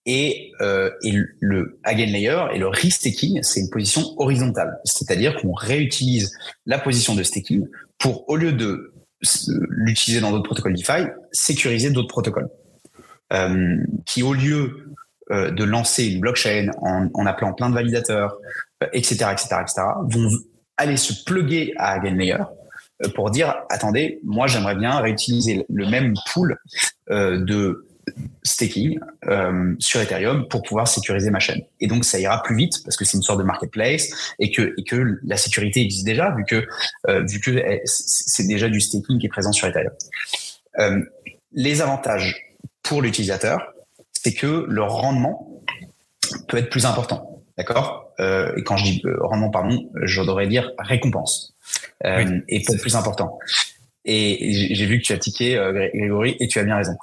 et, euh, et, le Layer et le restaking, c'est une position horizontale. C'est-à-dire qu'on réutilise la position de staking pour, au lieu de l'utiliser dans d'autres protocoles DeFi, sécuriser d'autres protocoles. Euh, qui, au lieu euh, de lancer une blockchain en, appelant plein de validateurs, etc., etc., etc., vont aller se plugger à Layer euh, pour dire, attendez, moi j'aimerais bien réutiliser le même pool euh, de staking euh, sur Ethereum pour pouvoir sécuriser ma chaîne. Et donc ça ira plus vite parce que c'est une sorte de marketplace et que et que la sécurité existe déjà vu que euh, vu que eh, c'est déjà du staking qui est présent sur Ethereum. Euh, les avantages pour l'utilisateur, c'est que le rendement peut être plus important. D'accord? Euh, Et quand je dis euh, rendement, pardon, je devrais dire récompense. Euh, et peut être plus important. Et j'ai vu que tu as tiqué, Grégory, et tu as bien raison.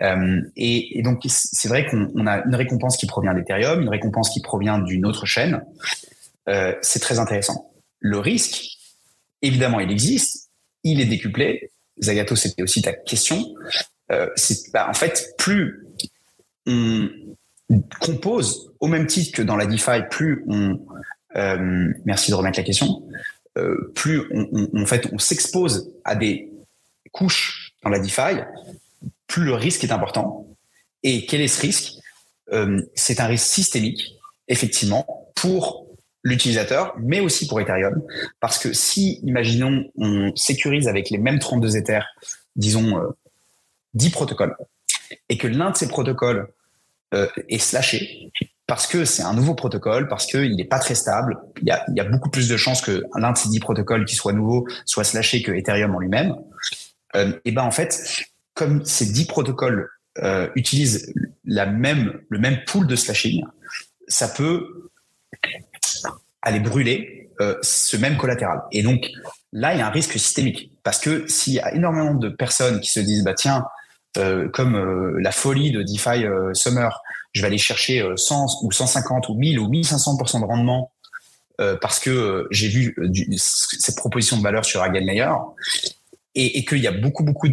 Et, et, donc, c'est vrai qu'on a une récompense qui provient d'Ethereum, une récompense qui provient d'une autre chaîne. c'est très intéressant. Le risque, évidemment, il existe, il est décuplé. Zagato, c'était aussi ta question. c'est bah, en fait plus on compose au même titre que dans la DeFi, plus on euh, merci de remettre la question, euh, plus en fait on s'expose à des couches dans la DeFi, plus le risque est important. Et quel est ce risque? Euh, C'est un risque systémique, effectivement, pour l'utilisateur, mais aussi pour Ethereum, parce que si, imaginons, on sécurise avec les mêmes 32 Ethers, disons 10 protocoles, et que l'un de ces protocoles euh, est slashé parce que c'est un nouveau protocole, parce qu'il n'est pas très stable. Il y, a, beaucoup plus de chances que l'un de ces dix protocoles qui soit nouveau soit slashé que Ethereum en lui-même. Euh, et ben en fait, comme ces dix protocoles euh, utilisent le même pool de slashing, ça peut aller brûler euh, ce même collatéral. Et donc là, il y a un risque systémique parce que s'il y a énormément de personnes qui se disent bah tiens euh, comme la folie de DeFi Summer, je vais aller chercher 100 ou 150 ou 1000 ou 1500% de rendement parce que j'ai vu cette proposition de valeur sur Layer et, et qu'il y a beaucoup, beaucoup,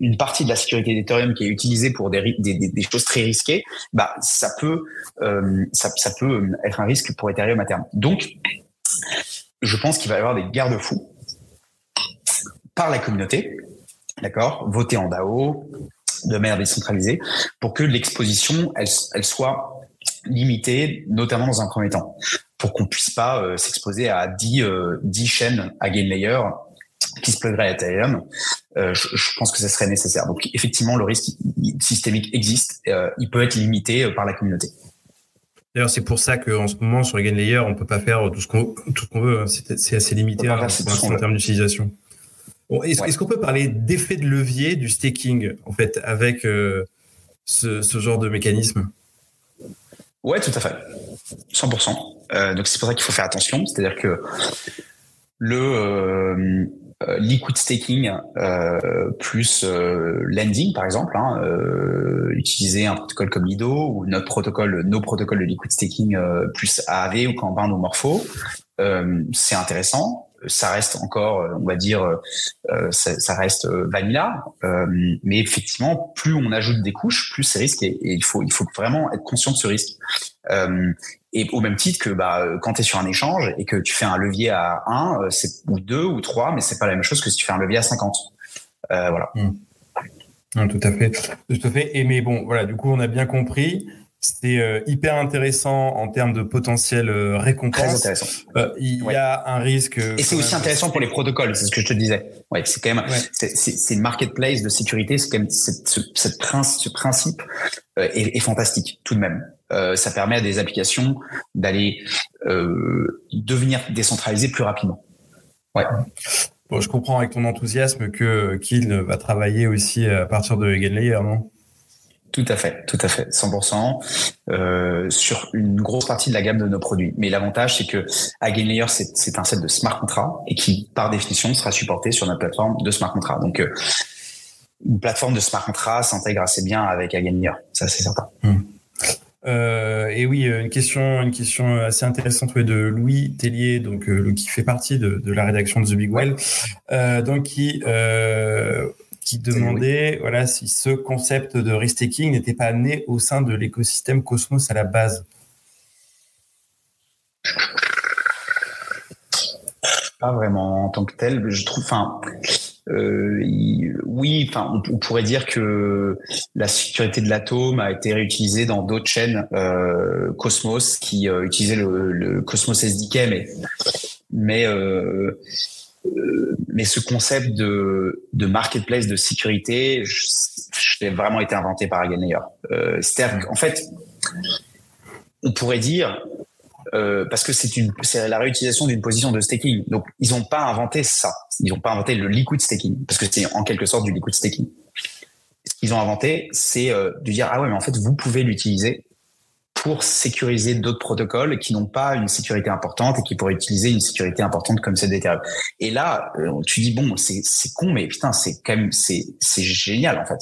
une partie de la sécurité d'Ethereum qui est utilisée pour des, des, des, choses très risquées, bah, ça peut, ça, ça, peut être un risque pour Ethereum à terme. Donc, je pense qu'il va y avoir des garde-fous par la communauté, d'accord, voter en DAO, de manière décentralisée pour que l'exposition, elle, elle soit limitée, notamment dans un premier temps, pour qu'on puisse pas euh, s'exposer à 10, euh, 10 chaînes à gain layer qui se plugueraient à Ethereum. Euh, je, je, pense que ça serait nécessaire. Donc effectivement, le risque systémique existe. Euh, il peut être limité euh, par la communauté. D'ailleurs, c'est pour ça qu'en ce moment, sur les gain layer, on peut pas faire tout ce qu'on ce veut. Hein. C'est assez limité hein, en termes d'utilisation est-ce qu'on peut parler d'effet de levier du staking, en fait, avec euh, ce, genre de mécanisme? Ouais, tout à fait. 100%. Euh, donc, c'est pour ça qu'il faut faire attention. C'est-à-dire que le euh, liquid staking plus lending, par exemple, hein, utiliser un protocole comme Lido ou notre protocole, nos protocoles de liquid staking plus AAV ou Kanban ou Morpho, c'est intéressant ça reste encore, euh, on va dire, euh, euh, ça, ça, reste vanilla. mais effectivement, plus on ajoute des couches, plus c'est risqué. Et il faut, il faut vraiment être conscient de ce risque. Et au même titre que bah, quand tu es sur un échange et que tu fais un levier à 1, ou 2 ou 3, mais c'est pas la même chose que si tu fais un levier à 50. voilà. Mmh. tout à fait. Tout à fait. Et mais bon, voilà, du coup, on a bien compris. C'était euh, hyper intéressant en termes de potentiel euh, récompense. Très intéressant. Euh, il y a un risque. Et c'est aussi intéressant pour les protocoles, c'est ce que je te disais. Ouais, c'est quand même, c'est une marketplace de sécurité. C'est quand même cette, ce, cette ce principe est, est, fantastique tout de même. Ça permet à des applications d'aller devenir décentralisées plus rapidement. Ouais. Bon, je comprends avec ton enthousiasme que Kill va travailler aussi à partir de Layer, non? Tout à fait, tout à fait, 100% euh, sur une grosse partie de la gamme de nos produits. Mais l'avantage, c'est que Layer, c'est un set de smart contracts et qui, par définition, sera supporté sur notre plateforme de smart contracts. Donc, euh, une plateforme de smart contracts s'intègre assez bien avec Layer, ça c'est certain. Hmm. Euh, et oui, une question, une question assez intéressante de Louis Tellier, donc qui fait partie de, de, la rédaction de The Big Well, donc qui qui demandait voilà, si ce concept de restaking n'était pas né au sein de l'écosystème Cosmos à la base. Pas vraiment en tant que tel. Je trouve, enfin, euh, oui, enfin, on, pourrait dire que la sécurité de l'atome a été réutilisée dans d'autres chaînes euh, Cosmos qui euh, utilisaient le, Cosmos SDK, mais mais mais ce concept de, marketplace de sécurité, j'ai vraiment été inventé par Again Euh, C'est-à-dire qu'en fait, on pourrait dire, euh, parce que c'est la réutilisation d'une position de staking. Donc, ils n'ont pas inventé ça. Ils n'ont pas inventé le liquid staking, parce que c'est en quelque sorte du liquid staking. Ce qu'ils ont inventé, c'est euh, de dire ah ouais, mais en fait, vous pouvez l'utiliser pour sécuriser d'autres protocoles qui n'ont pas une sécurité importante et qui pourraient utiliser une sécurité importante comme celle d'Ethereum. Et là, euh, tu dis bon, c'est con, mais putain, c'est quand même c'est génial en fait.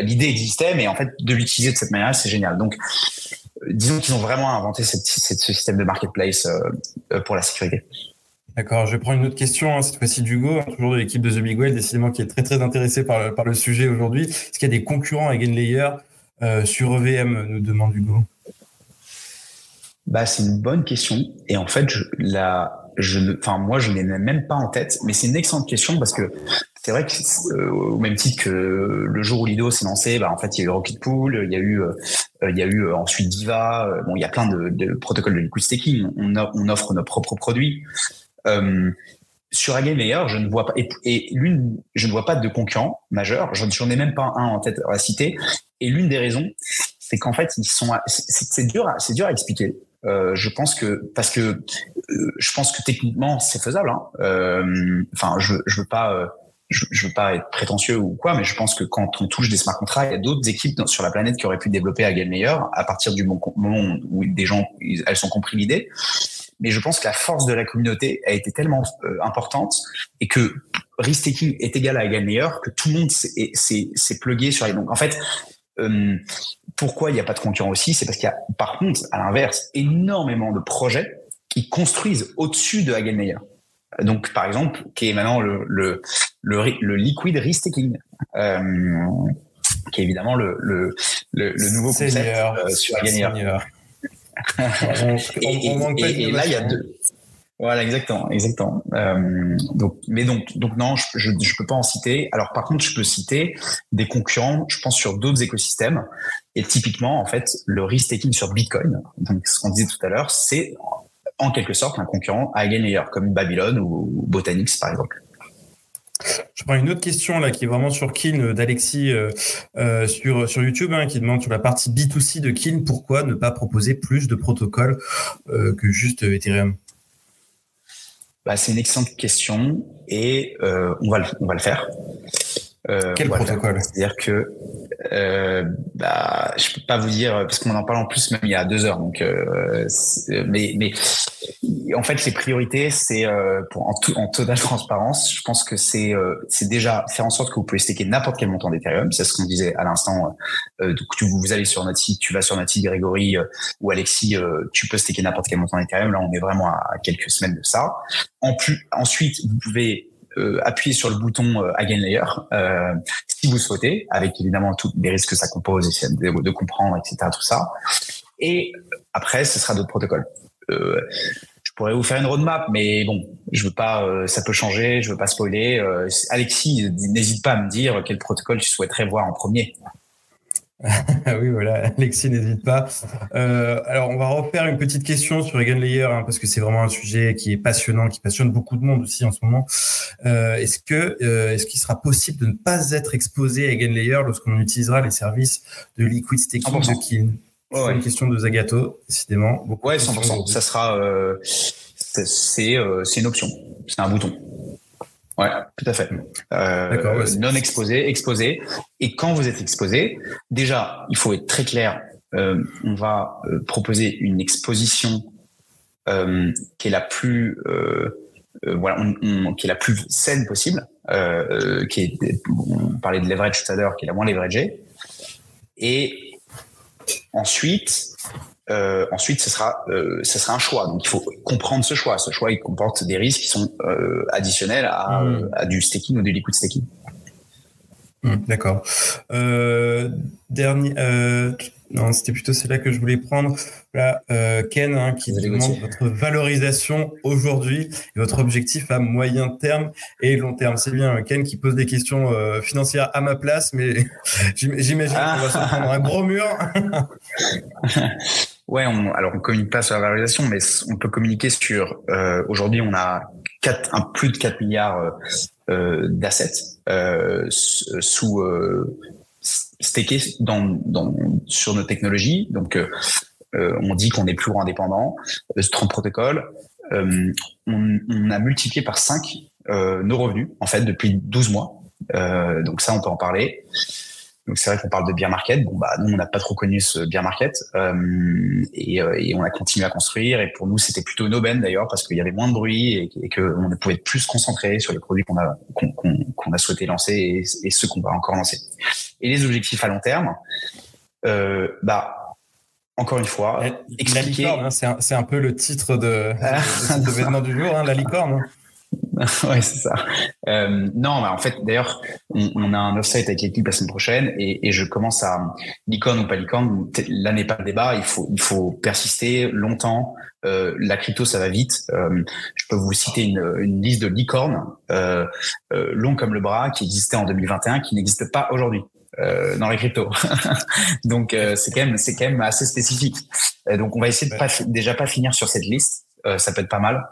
L'idée existait, mais en fait de l'utiliser de cette manière, c'est génial. Donc disons qu'ils ont vraiment inventé cette, cette, ce système de marketplace euh, pour la sécurité. D'accord, je vais prendre une autre question, hein, cette fois-ci d'Hugo, hein, toujours de l'équipe de The Big Whale, décidément qui est très très intéressé par, par le sujet aujourd'hui. Est-ce qu'il y a des concurrents à GainLayer euh, sur EVM, nous demande Hugo bah, C'est une bonne question. Et en fait, je, la, je, enfin, moi, je n'ai même pas en tête, mais c'est une excellente question parce que c'est vrai que euh, au même titre que le jour où Lido s'est lancé, bah, en fait, il y a eu Rocket Pool, il y a eu, euh, il y a eu ensuite Diva. bon, il y a plein de, de protocoles de liquid staking. On, on offre nos propres produits. Euh, sur Again je ne vois pas, et, l'une, je ne vois pas de concurrent majeur. J'en ai même pas un en tête à citer. Et l'une des raisons, c'est qu'en fait, ils sont, c'est dur, c'est dur à expliquer. Euh, je pense que parce que euh, je pense que techniquement c'est faisable. Hein. Euh, enfin, je je veux pas. Euh, je, je, veux pas être prétentieux ou quoi, mais je pense que quand on touche des smart contracts, il y a d'autres équipes sur la planète qui auraient pu développer à Meilleur à partir du moment où des gens, elles sont compris l'idée. Mais je pense que la force de la communauté a été tellement importante et que risk taking est égal à égal meilleur que tout le monde s'est plugué sur les. Donc en fait, euh, pourquoi il n'y a pas de concurrent aussi C'est parce qu'il y a, par contre, à l'inverse, énormément de projets qui construisent au-dessus de Hagelmeyer. Donc, par exemple, qui est maintenant le, le, le, liquid risk taking, euh, qui est évidemment le, le, le, nouveau concept euh, sur Hagelmeyer. et, et, là, il y a deux. Voilà, exactement, exactement. Euh, donc, mais donc, donc non, je, je, peux pas en citer. Alors, par contre, je peux citer des concurrents. Je pense sur d'autres écosystèmes. Et typiquement, en fait, le risk taking sur Bitcoin, donc ce qu'on disait tout à l'heure, c'est en quelque sorte un concurrent à Eigenlayer, comme Babylon ou Botanix, par exemple. Je prends une autre question là qui est vraiment sur Kin euh, d'Alexis euh, sur sur YouTube hein, qui demande sur la partie B2C de Kin pourquoi ne pas proposer plus de protocoles que juste Ethereum? Bah, C'est une excellente question et euh, on, va le, on va le faire. Euh, Quel protocole? C'est-à-dire que euh, bah, je peux pas vous dire parce qu'on en parle en plus même il y a deux heures. Donc, euh, mais, mais en fait, les priorités, c'est euh, pour en, tout, en totale transparence. Je pense que c'est euh, c'est déjà faire en sorte que vous pouvez staker n'importe quel montant d'Ethereum. C'est ce qu'on disait à l'instant. Euh, donc, vous allez sur notre site, tu vas sur notre site, Grégory ou Alexis, tu peux staker n'importe quel montant d'Ethereum. Là, on est vraiment à, à quelques semaines de ça. En plus, ensuite, vous pouvez euh, appuyer sur le bouton euh, Again Layer euh, si vous souhaitez, avec évidemment tous les risques que ça compose, essayer de, de, comprendre, etc. Tout ça. Et après, ce sera d'autres protocoles. Euh, je pourrais vous faire une roadmap, mais bon, je veux pas, ça peut changer, je veux pas spoiler. Alexis, n'hésite pas à me dire quel protocole tu souhaiterais voir en premier. Oui, voilà, Alexis, n'hésite pas. Euh, alors, on va refaire une petite question sur Egan Layer, hein, parce que c'est vraiment un sujet qui est passionnant, qui passionne beaucoup de monde aussi en ce moment. Euh, est-ce que euh, est-ce qu'il sera possible de ne pas être exposé à Egan Layer lorsqu'on utilisera les services de liquid staking de Kin C'est une question de Zagato, décidément. Beaucoup ouais, 100%. Ça sera, c'est c'est une option, c'est un bouton. Ouais, tout à fait. Euh, non exposé, exposé. Et quand vous êtes exposé, déjà, il faut être très clair. Euh, on va euh, proposer une exposition qui est la plus, voilà, on, qui est la plus saine possible. qui est, on parlait de leverage tout à l'heure, qui est la moins leveragée. Et ensuite, euh, ensuite, ce sera, euh, ce sera un choix. Donc, il faut comprendre ce choix. Ce choix, il comporte des risques qui sont euh, additionnels à, mmh. à, du staking ou du liquid staking. Mmh, D'accord. Dernier, non, c'était plutôt celle-là que je voulais prendre. Là, Ken, hein, qui demande votre valorisation aujourd'hui et votre objectif à moyen terme et long terme. C'est bien Ken qui pose des questions financières à ma place, mais j'imagine qu'on va se prendre un gros mur. Ouais, on, alors on communique pas sur la valorisation, mais on peut communiquer sur. Euh, Aujourd'hui, on a 4, un, plus de 4 milliards euh, euh d'assets euh, sous euh, stakés dans, dans, sur nos technologies. Donc, euh, on dit qu'on est plus indépendant. 30 protocoles. On, on, a multiplié par 5 nos revenus en fait depuis 12 mois. donc ça, on peut en parler. Donc c'est vrai qu'on parle de beer market. Bon bah nous on n'a pas trop connu ce beer market euh, et, euh, et, on a continué à construire. Et pour nous c'était plutôt une aubaine d'ailleurs parce qu'il y avait moins de bruit et, et qu'on pouvait être plus concentré sur les produits qu'on a qu'on a souhaité lancer et, et ceux qu'on va encore lancer. Et les objectifs à long terme, euh, bah encore une fois, la licorne, hein, c'est un, un, peu le titre de, de, du jour, hein, la licorne. Ouais, c'est ça. Euh, non, bah, en fait, d'ailleurs, on, a un offsite avec l'équipe la semaine prochaine et, je commence à licorne ou pas licorne. Là n'est pas le débat. Il faut, il faut persister longtemps. Euh, la crypto, ça va vite. Euh, je peux vous citer une, une liste de licornes euh, long comme le bras qui existait en 2021, qui n'existe pas aujourd'hui. Dans les cryptos. donc c'est quand même c'est quand même assez spécifique. donc on va essayer de pas déjà pas finir sur cette liste. ça peut être pas mal.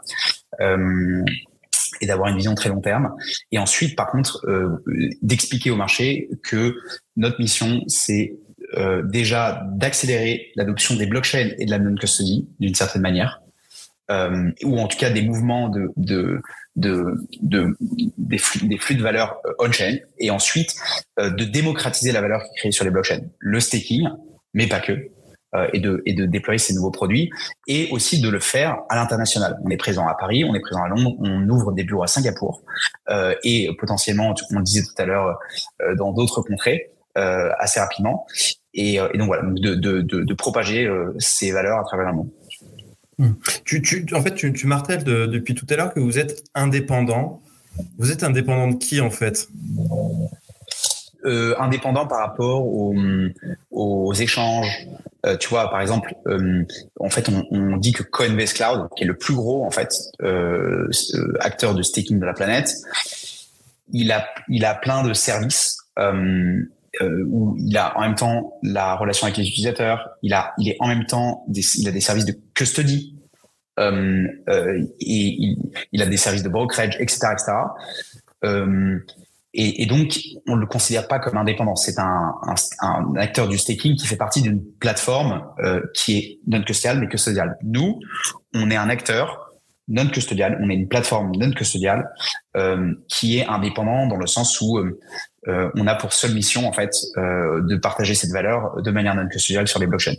Et d'avoir une vision très long terme. Et ensuite, par contre, euh, d'expliquer au marché que notre mission, c'est euh, déjà d'accélérer l'adoption des blockchains et de la non-custody d'une certaine manière, euh, ou en tout cas des mouvements de, de, de, de des, flux, de valeur on-chain, et ensuite de démocratiser la valeur qui est créée sur les blockchains. Le staking, mais pas que, et, de, et de déployer ces nouveaux produits et aussi de le faire à l'international. On est présent à Paris, on est présent à Londres, on ouvre des bureaux à Singapour euh, et potentiellement, on le disait tout à l'heure, euh, dans d'autres contrées euh, assez rapidement. Et, euh, et, donc voilà, de, de, de, de propager euh, ces valeurs à travers le monde. Hmm. Tu, tu, en fait, tu, tu martèles depuis tout à l'heure que vous êtes indépendant. Vous êtes indépendant de qui en fait? Euh, indépendant par rapport aux, aux échanges. Euh, tu vois, par exemple, euh, en fait, on, on, dit que Coinbase Cloud, qui est le plus gros en fait euh, acteur de staking de la planète, il a il a plein de services. Euh, où il a en même temps la relation avec les utilisateurs, il a, il est en même temps, des, il a des services de custody, euh, euh, et il, il, a des services de brokerage, etc., etc. Et, et, donc, on ne le considère pas comme indépendant. C'est un, un, un, acteur du staking qui fait partie d'une plateforme euh, qui est non custodial mais custodial. Nous, on est un acteur non custodial. On est une plateforme non custodiale euh, qui est indépendant dans le sens où euh, euh on a pour seule mission en fait euh, de partager cette valeur de manière non custodiale sur les blockchains.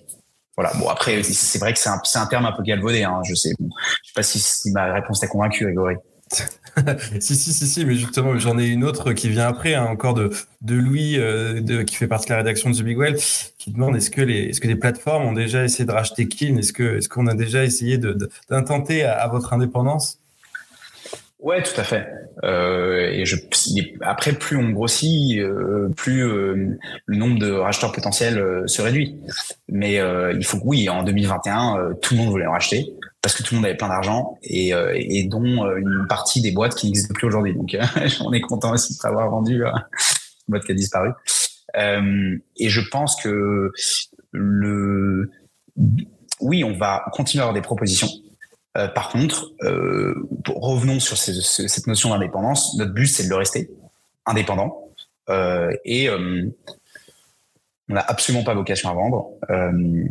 Voilà. Bon après, c'est vrai que c'est un, un, terme un peu galvaudé. Hein, je sais. Bon, je sais pas si, si ma réponse t'a convaincu, Grégory. si, si, si, si, mais justement, j'en ai une autre qui vient après, hein, encore de, de Louis, euh, qui fait partie de la rédaction de The Big Well, qui demande est-ce que les, est-ce que les plateformes ont déjà essayé de racheter Kin Est-ce est-ce qu'on a déjà essayé d'intenter à, votre indépendance? Ouais, tout à fait. Euh, et après, plus on grossit, euh, plus le nombre de racheteurs potentiels se réduit. Mais il faut que oui, en 2021, tout le monde voulait en racheter parce que tout le monde avait plein d'argent et, euh, dont euh, une partie des boîtes qui n'existent plus aujourd'hui. Donc, on est content aussi de avoir vendu euh, une boîte qui a disparu. et je pense que le, oui, on va continuer à avoir des propositions. par contre, revenons sur cette notion d'indépendance. Notre but, c'est de le rester indépendant. et on n'a absolument pas vocation à vendre, euh,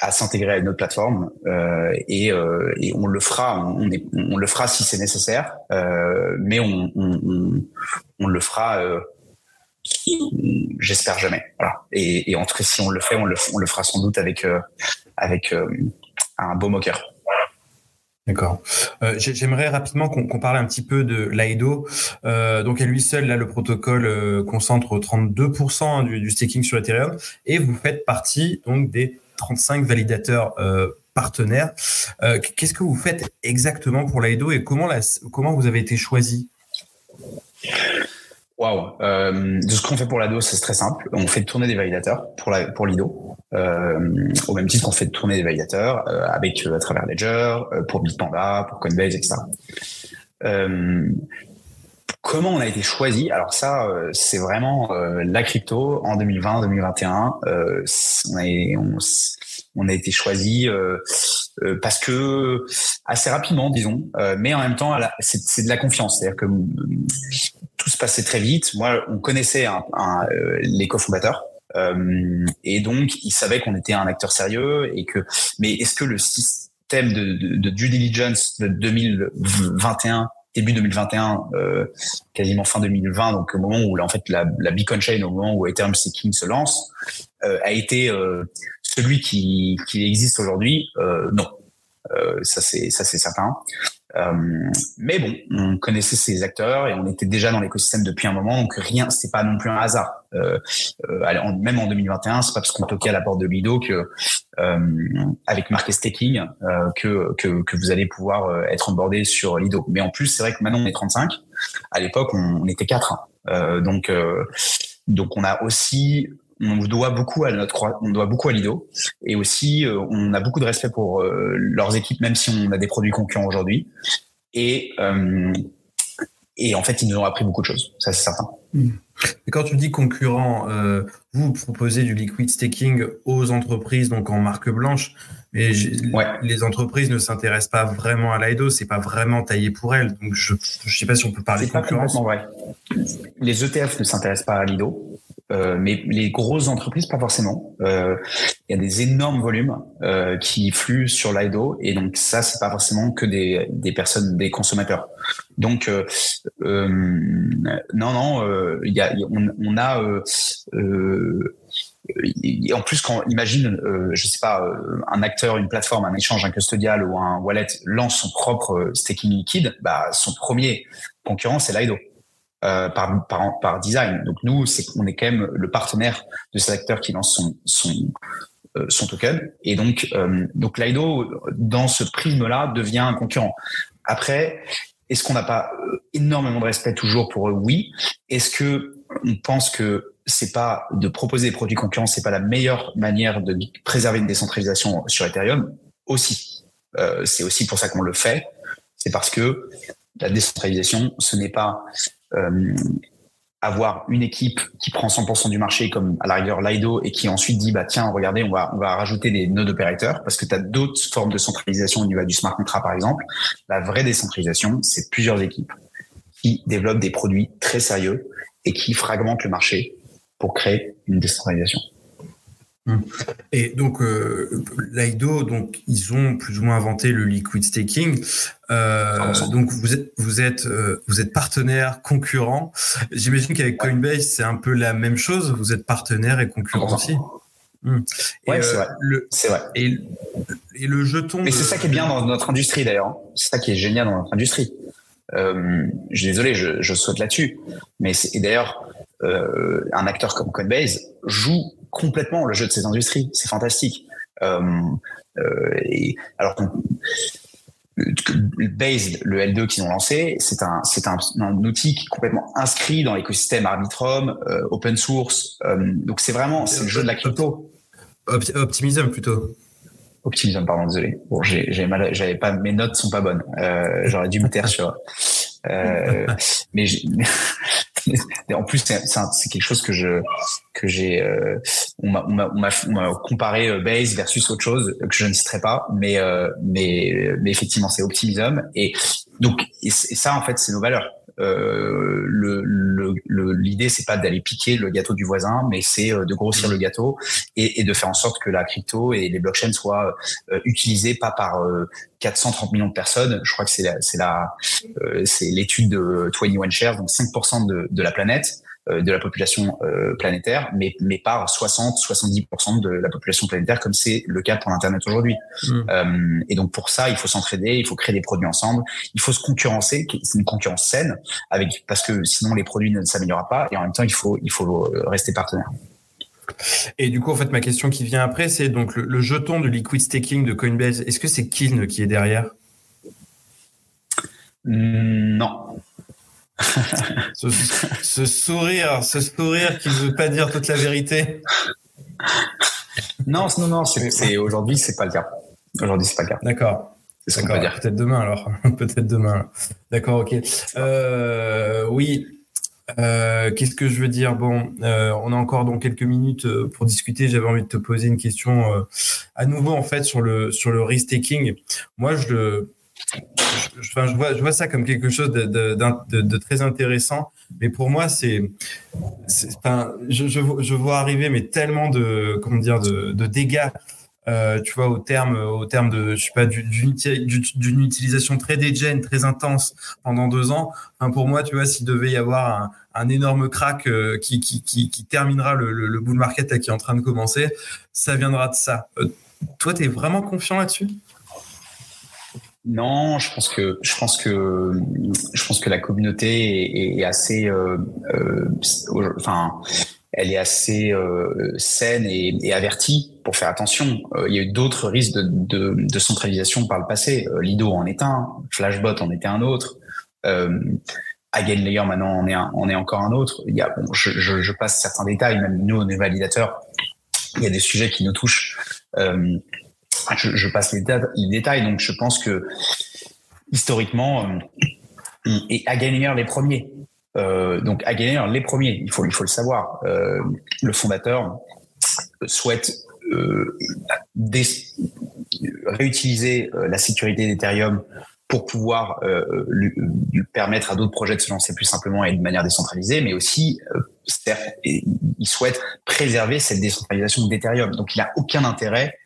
à s'intégrer à une autre plateforme euh, et, euh, et, on le fera, on, est, on le fera si c'est nécessaire, euh, mais on, on, on, le fera, euh, j'espère jamais. Voilà. Et, et, en tout cas, si on le fait, on le, on le fera sans doute avec euh, avec un beau moqueur. D'accord. Euh, J'aimerais rapidement qu'on qu parle un petit peu de l'AIDO. Euh, donc, à lui seul, là, le protocole euh, concentre 32% hein, du, staking sur Ethereum et vous faites partie donc des 35 validateurs partenaires. Qu'est-ce que vous faites exactement pour l'AIDO et comment, comment vous avez été choisi? Waouh De ce qu'on fait pour l'ADO, c'est très simple. On fait tourner des validateurs pour l'IDO, au même titre qu'on fait tourner des validateurs euh, avec euh, à travers Ledger, euh, pour Bitpanda, pour Coinbase, etc. Euh, comment on a été choisi? Alors ça, c'est vraiment la crypto en 2020-2021. on, a, été choisi parce que assez rapidement, disons, mais en même temps, c'est de la confiance. C'est-à-dire que tout se passait très vite. Moi, on connaissait euh, les cofondateurs. Euh, et donc, ils savaient qu'on était un acteur sérieux et que. Mais est-ce que le système de, de, de due diligence de 2021 début 2021, euh, quasiment fin 2020, donc au moment où en fait la, Beacon Chain, au moment où Ethereum Staking se lance, euh, a été euh, celui qui, qui existe aujourd'hui. non, ça c'est ça c'est certain. Euh, mais bon, on connaissait ces acteurs et on était déjà dans l'écosystème depuis un moment, donc rien, c'est pas non plus un hasard. Euh, euh, même en 2021, c'est pas parce qu'on toquait à la porte de Lido que avec Market Staking que, que, que vous allez pouvoir être onboardé sur Lido. Mais en plus, c'est vrai que maintenant on est 35. À l'époque, on, était 4. donc donc on a aussi on doit beaucoup à notre on doit beaucoup à Lido. Et aussi euh, on a beaucoup de respect pour euh, leurs équipes même si on a des produits concurrents aujourd'hui. Et euh, et en fait ils nous ont appris beaucoup de choses. Ça c'est certain. Et quand tu dis concurrent vous proposez du liquid staking aux entreprises donc en marque blanche. Mais les entreprises ne s'intéressent pas vraiment à l'IDO, c'est pas vraiment taillé pour elles. Donc je ne sais pas si on peut parler de concurrence. Vrai. Les ETF ne s'intéressent pas à l'IDO. Euh, mais les grosses entreprises, pas forcément. Euh, il y a des énormes volumes euh, qui fluent sur l'IDO, et donc ça, c'est pas forcément que des, des personnes, des consommateurs. Donc euh, euh, non, non, il y a, on, on a en plus, quand imagine, je sais pas, un acteur, une plateforme, un échange, un custodial ou un wallet lance son propre staking liquide, bah son premier concurrent c'est Lido. Euh, par, par, par, design. Donc nous, c'est on est quand même le partenaire de cet acteur qui lance son son, euh, son token. Et donc euh, donc Lido dans ce prisme-là devient un concurrent. Après, est-ce qu'on n'a pas énormément de respect toujours pour eux? Oui. Est-ce que on pense que c'est pas de proposer des produits concurrents, c'est pas la meilleure manière de préserver une décentralisation sur Ethereum? Aussi. Euh, c'est aussi pour ça qu'on le fait. C'est parce que la décentralisation, ce n'est pas euh, avoir une équipe qui prend 100% du marché comme à la rigueur Lido et qui ensuite dit bah tiens regardez on va on va rajouter des nodes opérateurs parce que tu as d'autres formes de centralisation au niveau du smart contract par exemple. La vraie décentralisation c'est plusieurs équipes qui développent des produits très sérieux et qui fragmentent le marché pour créer une décentralisation et donc, euh, Lido, donc ils ont plus ou moins inventé le liquid staking. Euh, donc vous êtes vous êtes euh, vous êtes partenaire, concurrent. J'imagine qu'avec Coinbase c'est un peu la même chose. Vous êtes partenaire et concurrent aussi. Hmm. Ouais, c'est vrai. Le, vrai. Et, et, le jeton. Mais c'est ça qui est bien dans notre industrie d'ailleurs. C'est ça qui est génial dans notre industrie. Euh, je suis désolé, je, je saute là-dessus. Mais et d'ailleurs, euh, un acteur comme Coinbase joue complètement le jeu de ces industries. C'est fantastique. Euh, euh, et alors, Base, le L2 qu'ils ont lancé, c'est un, c'est un, outil qui est complètement inscrit dans l'écosystème Arbitrum, euh, open source. donc c'est vraiment, c'est le jeu de la crypto. Optimism plutôt. Optimism, pardon, désolé. Bon, j'ai, mal, j'avais pas, mes notes sont pas bonnes. j'aurais dû me taire sur. mais en plus, c'est quelque chose que je que j'ai. Euh, on m'a comparé euh, Base versus autre chose que je ne citerai pas, mais euh, mais mais effectivement, c'est Optimism et donc et ça en fait, c'est nos valeurs. Euh, le l'idée c'est pas d'aller piquer le gâteau du voisin, mais c'est euh, de grossir le gâteau et, et, de faire en sorte que la crypto et les blockchains soient euh, utilisées pas par 430 millions de personnes. Je crois que c'est la, c'est la, c'est l'étude de 21 Shares, donc 5% de, de la planète. Euh, de la population euh, planétaire, mais, mais par 60-70% de la population planétaire, comme c'est le cas pour l'Internet aujourd'hui. Mm. Euh, et donc pour ça, il faut s'entraider, il faut créer des produits ensemble, il faut se concurrencer, c'est une concurrence saine, avec parce que sinon les produits ne s'améliorent pas, et en même temps, il faut, il faut rester partenaire. Et du coup, en fait, ma question qui vient après, c'est donc le, jeton de liquid staking de Coinbase. Est-ce que c'est Kin qui est derrière? Non ce, sourire, ce sourire qui ne veut pas dire toute la vérité. Non, non, non, c'est, aujourd'hui, c'est pas le cas. Aujourd'hui, c'est pas le cas. D'accord. C'est ce dire. Peut-être demain alors. Peut-être demain. D'accord, ok. Euh, oui. Euh, qu'est-ce que je veux dire? Bon, euh, on a encore donc quelques minutes pour discuter. J'avais envie de te poser une question à nouveau en fait sur le sur le risk taking. Moi, je le je, vois, je vois ça comme quelque chose de, très intéressant. Mais pour moi, c'est, enfin, je, vois arriver mais tellement de, comment dire, de, dégâts euh, tu vois, au terme, au terme de, je sais pas, d'une utilisation très dégène, très intense pendant deux ans. Enfin, pour moi, tu vois, s'il devait y avoir un, énorme crack euh, qui, terminera le, bull market qui est en train de commencer, ça viendra de ça. Euh, toi, tu es vraiment confiant là-dessus? Non, je pense que je pense que je pense que la communauté est, est assez, euh, euh, enfin, elle est assez euh, saine et, et, avertie pour faire attention. Euh, il y a eu d'autres risques de, de, de, centralisation par le passé. Euh, Lido en est un, Flashbot en était un autre. Euh, Layer maintenant on est un, on est encore un autre. Il y a, bon, je, je, je, passe certains détails, même nous, on est validateurs. Il y a des sujets qui nous touchent. Euh, je, je, passe les, détails, donc je pense que historiquement, euh, et Layer les premiers. Euh, donc Layer les premiers, il faut, le savoir. Euh, le fondateur souhaite réutiliser la sécurité d'Ethereum pour pouvoir lui, permettre à d'autres projets de se lancer plus simplement et de manière décentralisée, mais aussi, euh, il souhaite préserver cette décentralisation d'Ethereum. Donc, il n'a aucun intérêt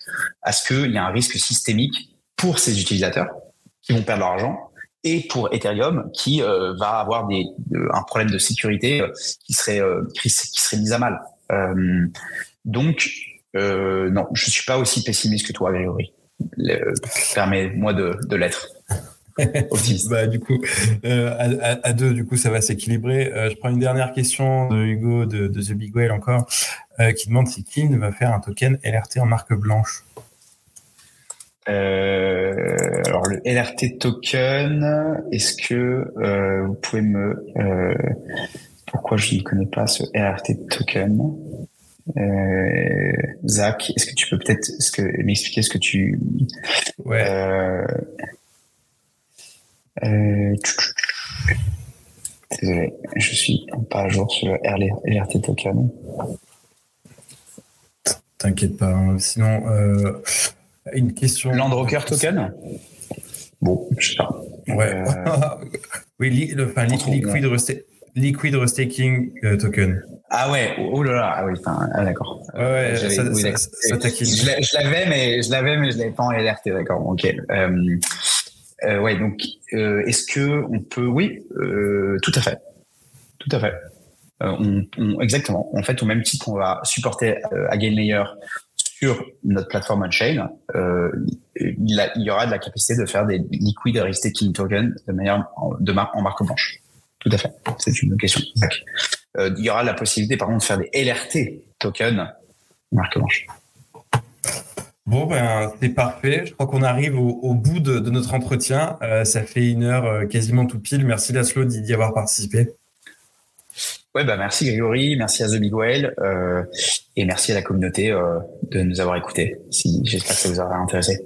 à ce qu'il y ait un risque systémique pour ses utilisateurs qui vont perdre leur argent et pour Ethereum qui euh, va avoir des, un problème de sécurité qui serait serait mis à mal. donc, non, je suis pas aussi pessimiste que toi, Grégory. Permets-moi de l'être. bah, du coup, euh, à, à, deux, du coup, ça va s'équilibrer. Euh, je prends une dernière question de Hugo de, de The Big Whale encore, euh, qui demande si Kin va faire un token LRT en marque blanche. Alors le LRT token, est-ce que vous pouvez me pourquoi je ne connais pas ce LRT token? Zach, est-ce que tu peux peut-être m'expliquer ce que tu ouais. Euh, désolé, je suis pas à jour sur le LRT token. T'inquiète pas. Hein. Sinon, euh, une question. Landrocker token Bon, je sais pas. Ouais. Euh... oui, li, le, enfin, liquid, resta liquid restaking euh, token. Ah ouais, oh là là, ah oui, enfin, ah, d'accord. Ouais, ouais ça, oui, ça, ça, ça Je l'avais, mais je l'avais, mais je l'avais pas en LRT, d'accord. Ok. Euh, ouais, donc euh, est-ce que on peut Oui, euh, tout à fait, tout à fait. Euh, exactement. En fait, au même titre, on va supporter euh, Layer sur notre plateforme on-chain. Il, y aura de la capacité de faire des liquid restaking tokens de manière de mar en marque blanche. Tout à fait. C'est une bonne question. Il y aura la possibilité, par contre, de faire des LRT tokens marque blanche. Bon, ben, c'est parfait. Je crois qu'on arrive au, au bout de, de, notre entretien. Euh, ça fait une heure euh, quasiment tout pile. Merci Laszlo d'y avoir participé. Ouais, bah merci Grégory, merci à The Whale euh, et merci à la communauté euh, de nous avoir écoutés. Si, J'espère que ça vous aura intéressé.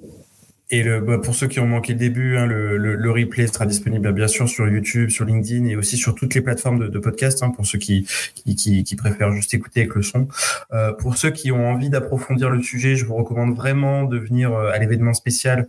Et le, bah, pour ceux qui ont manqué le début, hein, le, le, le, replay sera disponible bien sûr sur YouTube, sur LinkedIn et aussi sur toutes les plateformes de, podcast hein, pour ceux qui, qui, qui, qui, préfèrent juste écouter avec le son. Euh, pour ceux qui ont envie d'approfondir le sujet, je vous recommande vraiment de venir euh, à l'événement spécial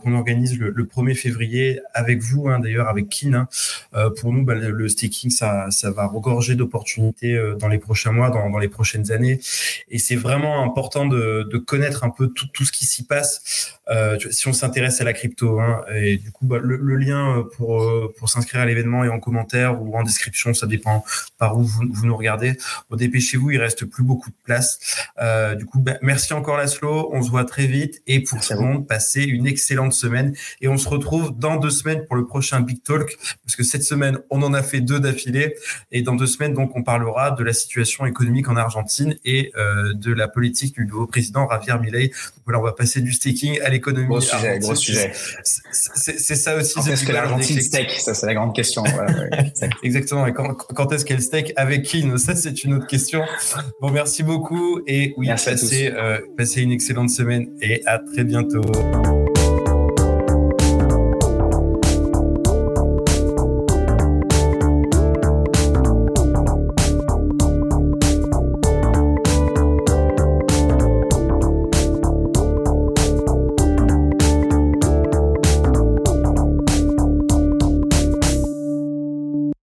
qu'on organise le, le, 1er février avec vous, hein, d'ailleurs avec Kin. Hein. Euh, pour nous, bah, le, staking, ça, ça va regorger d'opportunités euh, dans les prochains mois, dans, dans, les prochaines années. Et c'est vraiment important de, de, connaître un peu tout, tout ce qui s'y passe euh, si on s'intéresse à la crypto. Hein. Et du coup, bah, le, le, lien pour, pour s'inscrire à l'événement est en commentaire ou en description, ça dépend par où vous, vous nous regardez. Bon, dépêchez-vous, il reste plus beaucoup de place. Euh, du coup, bah, merci encore Laszlo, on se voit très vite et pour tout le monde, passez une excellente excellente semaine. Et on se retrouve dans deux semaines pour le prochain Big Talk, parce que cette semaine, on en a fait deux d'affilée. Et dans deux semaines, donc, on parlera de la situation économique en Argentine et euh, de la politique du nouveau président Javier Milei. Donc voilà, on va passer du staking à l'économie. Gros sujet, gros sujet. C'est ça aussi. Quand est-ce que l'Argentine steak Ça, c'est la grande question. Exactement. Et quand, quand est-ce qu'elle steak Avec qui? Ça, c'est une autre question. Bon, merci beaucoup. Et oui, passez, euh, passez une excellente semaine et à très bientôt.